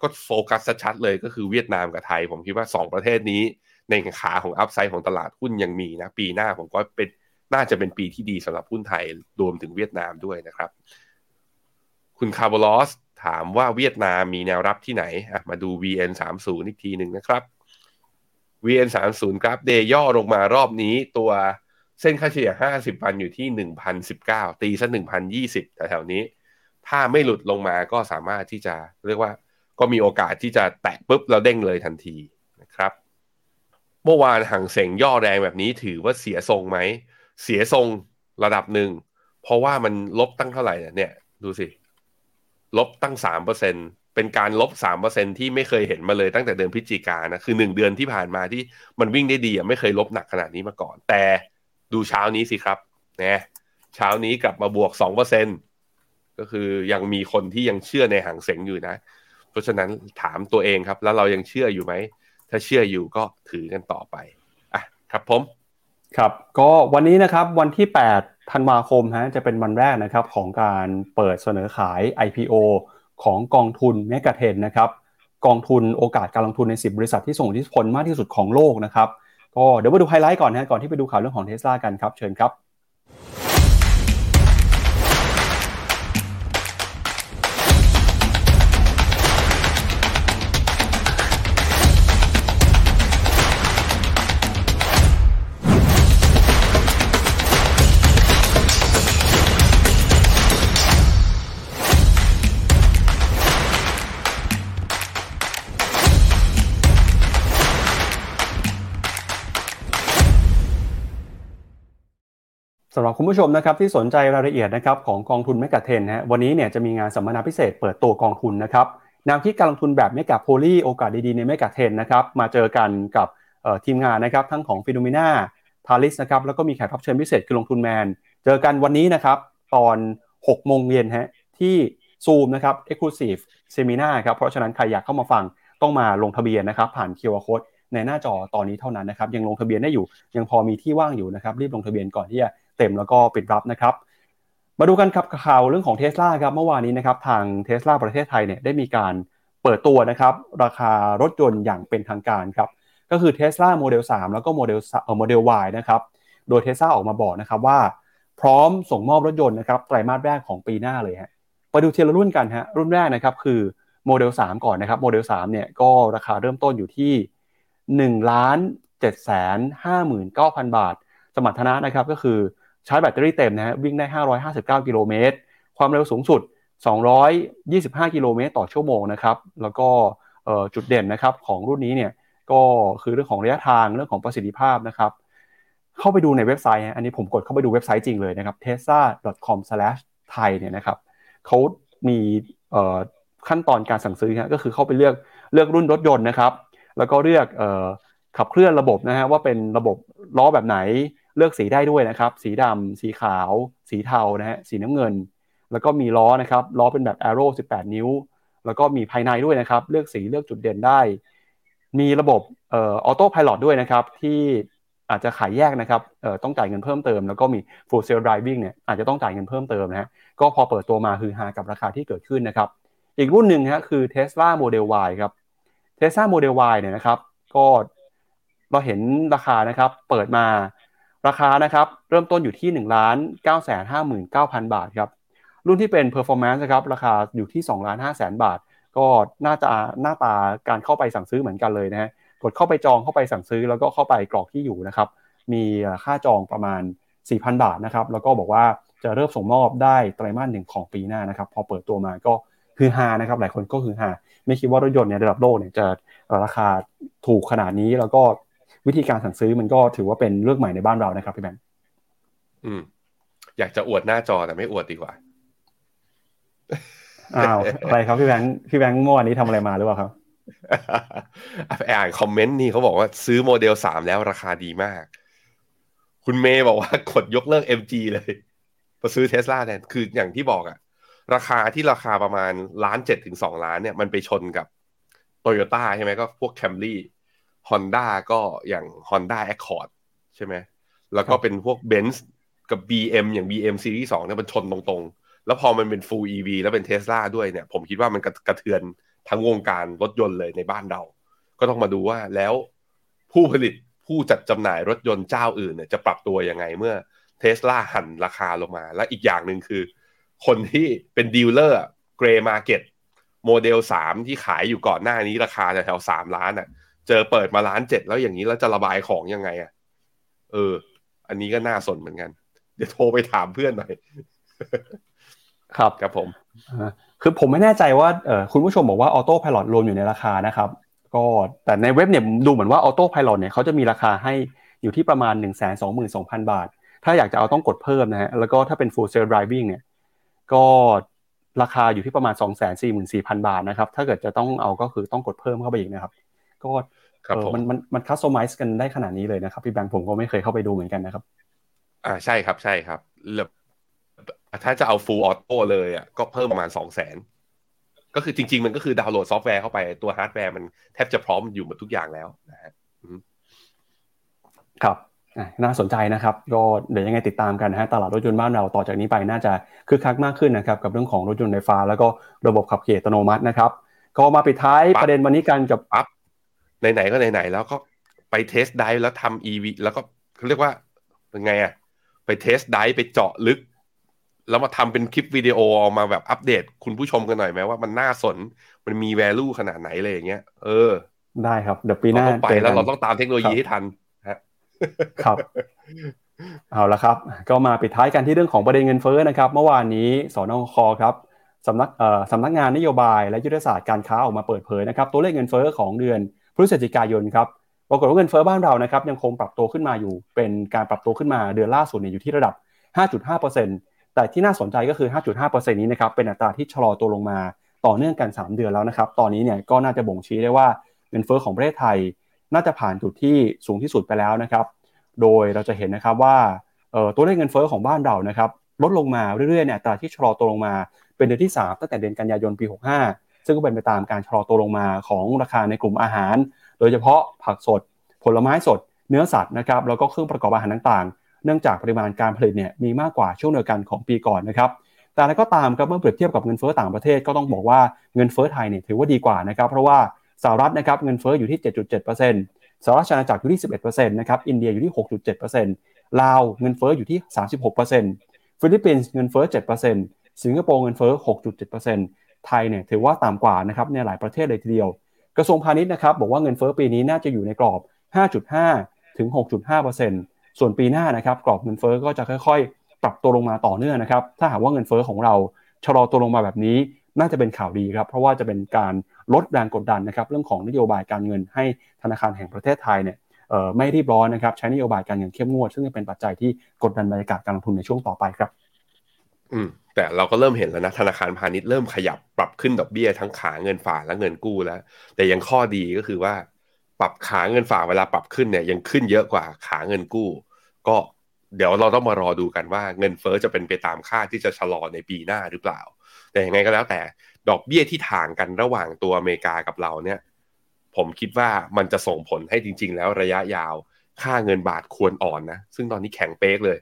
ก็โฟกัสชัดเลยก็คือเวียดนามกับไทย ผมคิดว่า 2 ประเทศนี้ ในขาของ upside ของตลาดหุ้นยังมีนะ ปีหน้าผมก็เป็นน่าจะเป็นปีที่ดีสำหรับหุ้นไทยรวมถึงเวียดนามด้วยนะครับ คุณคาร์บลอสถามว่าเวียดนามมีแนวรับที่ไหนมาดู VN 3 0 อีกทีหนึ่งนะครับ VN 3 0ครับเดย่อลงมารอบนี้ตัวเส้นค่าเฉลี่ย 50 วันอยู่ที่ 1,019 ตีซะ1,020แถวนี้ ถ้าไม่หลุดลงมาก็สามารถที่จะเรียกว่า ก็มีโอกาสที่จะแตะปุ๊บแล้วเด้งเลยทันทีนะครับเมื่อวานฮั่งเส็งย่อแรงแบบนี้ถือว่าเสียทรงไหม เสียทรงระดับหนึ่ง เพราะว่ามันลบตั้งเท่าไหร่เนี่ย ดูสิ ลบตั้งสามเปอร์เซ็นเป็นการลบสามเปอร์เซ็นที่ไม่เคยเห็นมาเลยตั้งแต่เดือนพฤศจิกานะคือหนึ่งเดือนที่ผ่านมาที่มันวิ่งได้ดีอะไม่เคยลบหนักขนาดนี้มาก่อน แต่ดูเช้านี้สิครับนะเช้านี้กลับมาบวกสองเปอร์เซ็นก็คือยังมีคนที่ยังเชื่อในหางเสงอยู่นะ เพราะฉะนั้นถามตัวเองครับ แล้วเรายังเชื่ออยู่ไหม ถ้าเชื่ออยู่ก็ถือกันต่อไปอะครับผม ครับก็วันนี้นะครับวันที่ 8 ธันวาคมฮะจะเป็นวันแรกนะครับของการเปิดเสนอขาย IPO ของกองทุนเมกะเทนนะครับ กองทุนโอกาสการลงทุนใน 10 บริษัทที่ส่งอิทธิพลมากที่สุดของโลกนะครับก็เดี๋ยวมาดูไฮไลท์ก่อนนะก่อนที่ไปดูข่าวเรื่องของเทสลากันครับเชิญครับ ครับคุณผู้ชมนะครับที่สนใจรายละเอียดนะครับของกองทุน MEGA 10 นะวันนี้เนี่ยจะมีงานสัมมนาพิเศษเปิดตัวกองทุนนะครับแนวคิดการลงทุนแบบ Megapoly โอกาสดีๆใน MEGA 10 นะครับมาเจอกันกับทีมงานนะครับทั้งของ FINNOMENA Talis นะครับแล้วก็มีแขกรับเชิญพิเศษคือลงทุนแมน เจอกันวันนี้นะครับตอน6โมงเย็นฮะที่ซูมนะครับ Exclusive Seminar ครับเพราะฉะนั้นใครอยากเข้ามาฟังต้องมาลงทะเบียนนะครับผ่าน QR Code ในหน้าจอตอนนี้เท่านั้นนะครับยังลงทะเบียนได้อยู่ ยังพอมีที่ว่างอยู่นะครับรีบลงทะเบียนก่อนที่จะ เต็มแล้วก็ปิดรับนะครับ มาดูกันครับข่าวเรื่องของเทสลาครับเมื่อวานนี้นะครับทางเทสลาประเทศไทยเนี่ยได้มีการเปิดตัวนะครับราคารถยนต์อย่างเป็นทางการครับก็คือ Tesla Model 3 แล้วก็ Model เอ่อ Model Y นะครับโดย Tesla ออกมาบอกนะครับว่า พร้อมส่งมอบรถยนต์นะครับไตรมาสแรกของปีหน้าเลยฮะไปดูทีละรุ่นกันฮะรุ่นแรกนะครับคือโมเดล3ก่อนนะครับโมเดล3เนี่ยก็ราคาเริ่มต้นอยู่ที่1ล้าน7แสน59,000 บาท สมรรถนะนะครับก็คือ ชาร์จแบตเตอรี่เต็มนะฮะวิ่งได้ 559 กิโลเมตร ความเร็วสูงสุด 225 กิโลเมตรต่อชั่วโมงนะครับ แล้วก็จุดเด่นนะครับของรุ่นนี้เนี่ยก็คือเรื่องของระยะทางเรื่องของประสิทธิภาพนะครับ เข้าไปดูในเว็บไซต์ อันนี้ผมกดเข้าไปดูเว็บไซต์จริงเลยนะครับ tesla.com/thai เนี่ยนะครับเขามีขั้นตอนการสั่งซื้อก็คือเข้าไปเลือกเลือกรุ่นรถยนต์นะครับ แล้วก็เลือกขับเคลื่อนระบบนะฮะว่าเป็นระบบล้อแบบไหน เลือกสีได้ด้วยนะครับ สีดำสีขาว สีเทานะฮะสีน้ำเงิน แล้วก็มีล้อนะครับล้อเป็นแบบ Arrow 18 นิ้ว แล้วก็มีภายในด้วยนะครับ เลือกสีเลือกจุดเด่นได้ มีระบบออโต้พายโด้วยนะครับ ที่อาจจะขายแยกนะครับต้องจ่ายเงินเพิ่มเติม แล้วก็มี full self driving เนี่ยอาจจะต้องจ่ายเงินเพิ่มเติมนะฮะก็พอเปิดตัวมาคือฮากับราคาที่เกิดขึ้นนะครับ อีกรุ่นหนึ่งฮะคือ Tesla Model Y ครับ Tesla Model Y เนี่ยนะครับ ก็เราเห็นราคานะครับเปิดมา ราคานะครับเริ่มต้นอยู่ที่1ล้าน9 5 9 0 0 0บาทครับรุ่นที่เป็น performance นะครับราคาอยู่ที่2ล้าน5แสนบาท ก็น่าจะหน้าตาการเข้าไปสั่งซื้อเหมือนกันเลยนะฮะกดเข้าไปจองเข้าไปสั่งซื้อแล้วก็เข้าไปกรอกที่อยู่นะครับมีค่าจองประมาณ 4,000 บาทนะครับแล้วก็บอกว่าจะเริ่มส่งมอบได้ไตรมาสหนึ่งของปีหน้านะครับพอเปิดตัวมาก็คือฮานะครับหลายคนก็คือฮาไม่คิดว่ารถยนต์ในระดับโลกเนี่ยจะราคาถูกขนาดนี้แล้วก็ วิธีการสั่งซื้อมันก็ถือว่าเป็นเรื่องใหม่ในบ้านเรานะครับพี่แบงค์อืม อยากจะอวดหน้าจอแต่ไม่อวดดีกว่าอ้าวอะไรครับพี่แบงค์พี่แบงค์เมื่อวานนี้ทำอะไรมาหรือเปล่าครับอ่านคอมเมนต์นี่เขาบอกว่าซื้อโมเดลสามแล้วราคาดีมาก คุณเมย์บอกว่ากดยกเลิก MG เลยมาซื้อเทสลาแทนคืออย่างที่บอกอะราคาที่ราคาประมาณล้านเจ็ดถึงสองล้านเนี่ยมันไปชนกับโตโยต้าใช่ไหมก็พวกแคมรี่ ฮอนด้าก็อย่าง Honda Accord ใช่ไหมแล้วก็เป็นพวก b e n z กับ BM อย่าง BM Series 2เนี่ยมันชนตรงๆ แล้วพอมันเป็น Full EV แล้วเป็นเทสลาด้วยเนี่ย ผมคิดว่ามันกระเทือนทั้งวงการรถยนต์เลยในบ้านเรา ก็ต้องมาดูว่าแล้วผู้ผลิตผู้จัดจำหน่ายรถยนต์เจ้าอื่นเนี่ยจะปรับตัวยังไงเมื่อเทสลาหั่นราคาลงมา และอีกอย่างหนึ่งคือ คนที่เป็น dealer grey market โมเดลสามที่ขายอยู่ก่อนหน้านี้ราคาแถวสามล้านอะ เจอเปิดมาล้านเจ็ดแล้วอย่างนี้แล้วจะระบายของยังไงอะ เออ อันนี้ก็น่าสนเหมือนกัน เดี๋ยวโทรไปถามเพื่อนหน่อย ครับครับผมคือผมไม่แน่ใจว่าคุณผู้ชมบอกว่า Autopilot รวมอยู่ในราคานะครับ ก็แต่ในเว็บเนี่ยดูเหมือนว่า Autopilot เนี่ยเขาจะมีราคาให้อยู่ที่ประมาณ 1 2 2 0 0 0 บาท ถ้าอยากจะเอาต้องกดเพิ่มนะฮะแล้วก็ถ้าเป็น full self driving เนี่ย ก็ราคาอยู่ที่ประมาณ 2 4 4 0 0 0 บาทนะครับ ถ้าเกิดจะต้องเอาก็คือต้องกดเพิ่มเข้าไปอีกนะครับ ก็มันมันมัน customize กันได้ขนาดนี้เลยนะครับพี่แบงค์ผมก็ไม่เคยเข้าไปดูเหมือนกันนะครับ อ่าใช่ครับใช่ครับถ้าจะเอา full auto เลยอะก็เพิ่มประมาณสองแสนก็คือจริง ๆ มันก็คือดาวน์โหลดซอฟต์แวร์เข้าไปตัวฮาร์ดแวร์มันแทบจะพร้อมอยู่หมดทุกอย่างแล้วนะฮะครับน่าสนใจนะครับก็เดี๋ยวยังไงติดตามกันนะฮะตลาดรถยนต์บ้านเราต่อจากนี้ไปน่าจะคึกคักมากขึ้นนะครับกับเรื่องของรถยนต์ไฟฟ้า แล้วก็ระบบขับขี่อัตโนมัตินะครับ ก็มาปิดท้ายประเด็นวันนี้กันกับปั๊บ ไหนๆก็ไหนๆแล้วก็ไป test drive แล้วทำรีวิวแล้วก็เขาเรียกว่าเป็นไงอะไป test drive ไปเจาะลึก แล้วมาทำเป็นคลิปวิดีโอออกมาแบบอัปเดตคุณผู้ชมกันหน่อยไหมว่ามันน่าสนมันมี value ขนาดไหนเลยอย่างเงี้ยเออ ได้ครับเดี๋ยวปีหน้าไปแล้วเราต้องตามเทคโนโลยีให้ทันครับเอาละครับ ก็มาปิดท้ายกันที่เรื่องของประเด็นเงินเฟ้อนะครับ เมื่อวานนี้สนคครับสำนักเอ่อสำนักงานนโยบายและยุทธศาสตร์การค้าออกมาเปิดเผยนะครับ ตัวเลขเงินเฟ้อของเดือน พฤศจิกายนครับปรากฏว่าเงินเฟ้อบ้านเรานะครับยังคงปรับตัวขึ้นมาอยู่ เป็นการปรับตัวขึ้นมาเดือนล่าสุดเนี่ยอยู่ที่ระดับ 5.5%แต่ที่น่าสนใจก็คือ 5.5%นี้นะครับเป็นอัตราที่ชะลอตัวลงมาต่อเนื่องกัน 3 เดือนแล้วนะครับ ตอนนี้เนี่ยก็น่าจะบ่งชี้ได้ว่าเงินเฟ้อของประเทศไทย น่าจะผ่านจุดที่สูงที่สุดไปแล้วนะครับ โดยเราจะเห็นนะครับว่าตัวเลขเงินเฟ้อของบ้านเรานะครับลดลงมาเรื่อยๆเนี่ยตราที่ชะลอตัวลงมาเป็นเดือนที่ 3 ตั้งแต่เดือนกันยายนปี 65 ซึ่งก็เป็นไปตามการชะลอตัวลงมาของราคาในกลุ่มอาหาร โดยเฉพาะผักสด ผลไม้สด เนื้อสัตว์นะครับแล้วก็เครื่องประกอบอาหารต่างๆ เนื่องจากปริมาณการผลิตเนี่ยมีมากกว่าช่วงเดียวกันของปีก่อนนะครับแต่อย่างไรก็ตามครับเมื่อเปรียบเทียบกับเงินเฟ้อต่างประเทศก็ต้องบอกว่าเงินเฟ้อไทยเนี่ยถือว่าดีกว่านะครับเพราะว่าสหรัฐนะครับเงินเฟ้ออยู่ที่ 7.7%สหราชอาณาจักรอยู่ที่ 11%นะครับอินเดียอยู่ที่ 6.7%ลาวเงินเฟ้ออยู่ที่ 36%ฟิลิปปินส์เงินเฟ้อ 7%สิงคโปร์เงินเฟ้อ 6.7% ไทยเนี่ยถือว่าต่ำกว่านะครับในหลายประเทศเลยทีเดียว กระทรวงพาณิชย์นะครับบอกว่าเงินเฟ้อปีนี้น่าจะอยู่ในกรอบ 5.5 ถึง 6.5%ส่วนปีหน้านะครับกรอบเงินเฟ้อก็จะค่อยๆ ปรับตัวลงมาต่อเนื่องนะครับถ้าหากว่าเงินเฟ้อของเราชะลอตัวลงมาแบบนี้น่าจะเป็นข่าวดีครับ เพราะว่าจะเป็นการลดแรงกดดันนะครับ เรื่องของนโยบายการเงินให้ธนาคารแห่งประเทศไทยเนี่ยไม่รีบร้อนนะครับ ใช้นโยบายการเงินเข้มงวด ซึ่งจะเป็นปัจจัยที่กดดันบรรยากาศการลงทุนในช่วงต่อไปครับ อืม แต่เราก็เริ่มเห็นแล้วนะธนาคารพาณิชย์เริ่มขยับปรับขึ้นดอกเบี้ยทั้งขาเงินฝากและเงินกู้แล้ว แต่ยังข้อดีก็คือว่า ปรับขาเงินฝากเวลาปรับขึ้นเนี่ยยังขึ้นเยอะกว่าขาเงินกู้ ก็เดี๋ยวเราต้องมารอดูกันว่าเงินเฟอ้อจะเป็นไปตามคาดที่จะชะลอในปีหน้าหรือเปล่า แต่ยังไงก็แล้วแต่ดอกเบี้ยที่ถ่างกันระหว่างตัวอเมริกากับเราเนี่ยผมคิดว่ามันจะส่งผลให้จริง ๆ แล้วระยะยาวค่าเงินบาทควรอ่อนนะซึ่งตอนนี้แข็งเป๊กเลย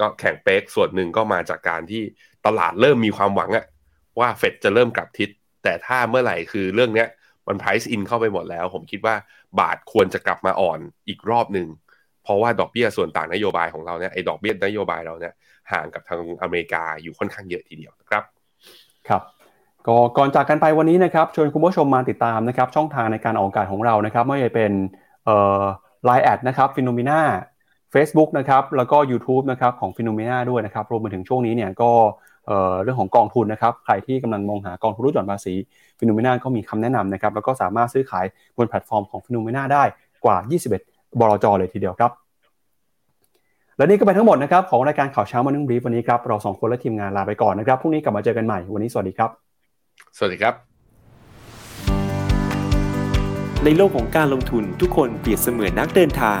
ก็แข็งเป๊กส่วนหนึ่งก็มาจากการที่ตลาดเริ่มมีความหวังอะว่าเฟดจะเริ่มกลับทิศ แต่ถ้าเมื่อไหร่คือเรื่องเนี้ยมัน price in เข้าไปหมดแล้ว ผมคิดว่าบาทควรจะกลับมาอ่อนอีกรอบหนึ่งเพราะว่าดอกเบี้ยส่วนต่างนโยบายของเราเนี่ยไอ้ดอกเบี้ยนโยบายเราเนี่ยห่างกับทางอเมริกาอยู่ค่อนข้างเยอะทีเดียวนะครับครับก็ก่อนจากกันไปวันนี้นะครับชวนคุณผู้ชมมาติดตามนะครับช่องทางในการออกอากาศของเรานะครับไม่ว่าจะเป็นเอ่อ LINE @นะครับฟิโนมิน่า Facebook นะครับแล้วก็ YouTube นะครับของ Finnomena ด้วยนะครับรวมไปถึงช่วงนี้เนี่ยก็เอ่อเรื่องของกองทุนนะครับใครที่กำลังมองหากองทุนลดหย่อนภาษี Finnomena ก็มีคำแนะนำนะครับแล้วก็สามารถซื้อขายบนแพลตฟอร์มของ Finnomena ได้กว่า 21 บลจเลยทีเดียวครับ และนี่ก็เป็นทั้งหมดนะครับของรายการข่าวเช้า Morning Brief วันนี้ครับเราสองคนและทีมงานลาไปก่อนนะครับพรุ่งนี้กลับมาเจอกันใหม่วันนี้สวัสดีครับ สวัสดีครับ ในโลกของการลงทุนทุกคนเปรียบเสมือนนักเดินทาง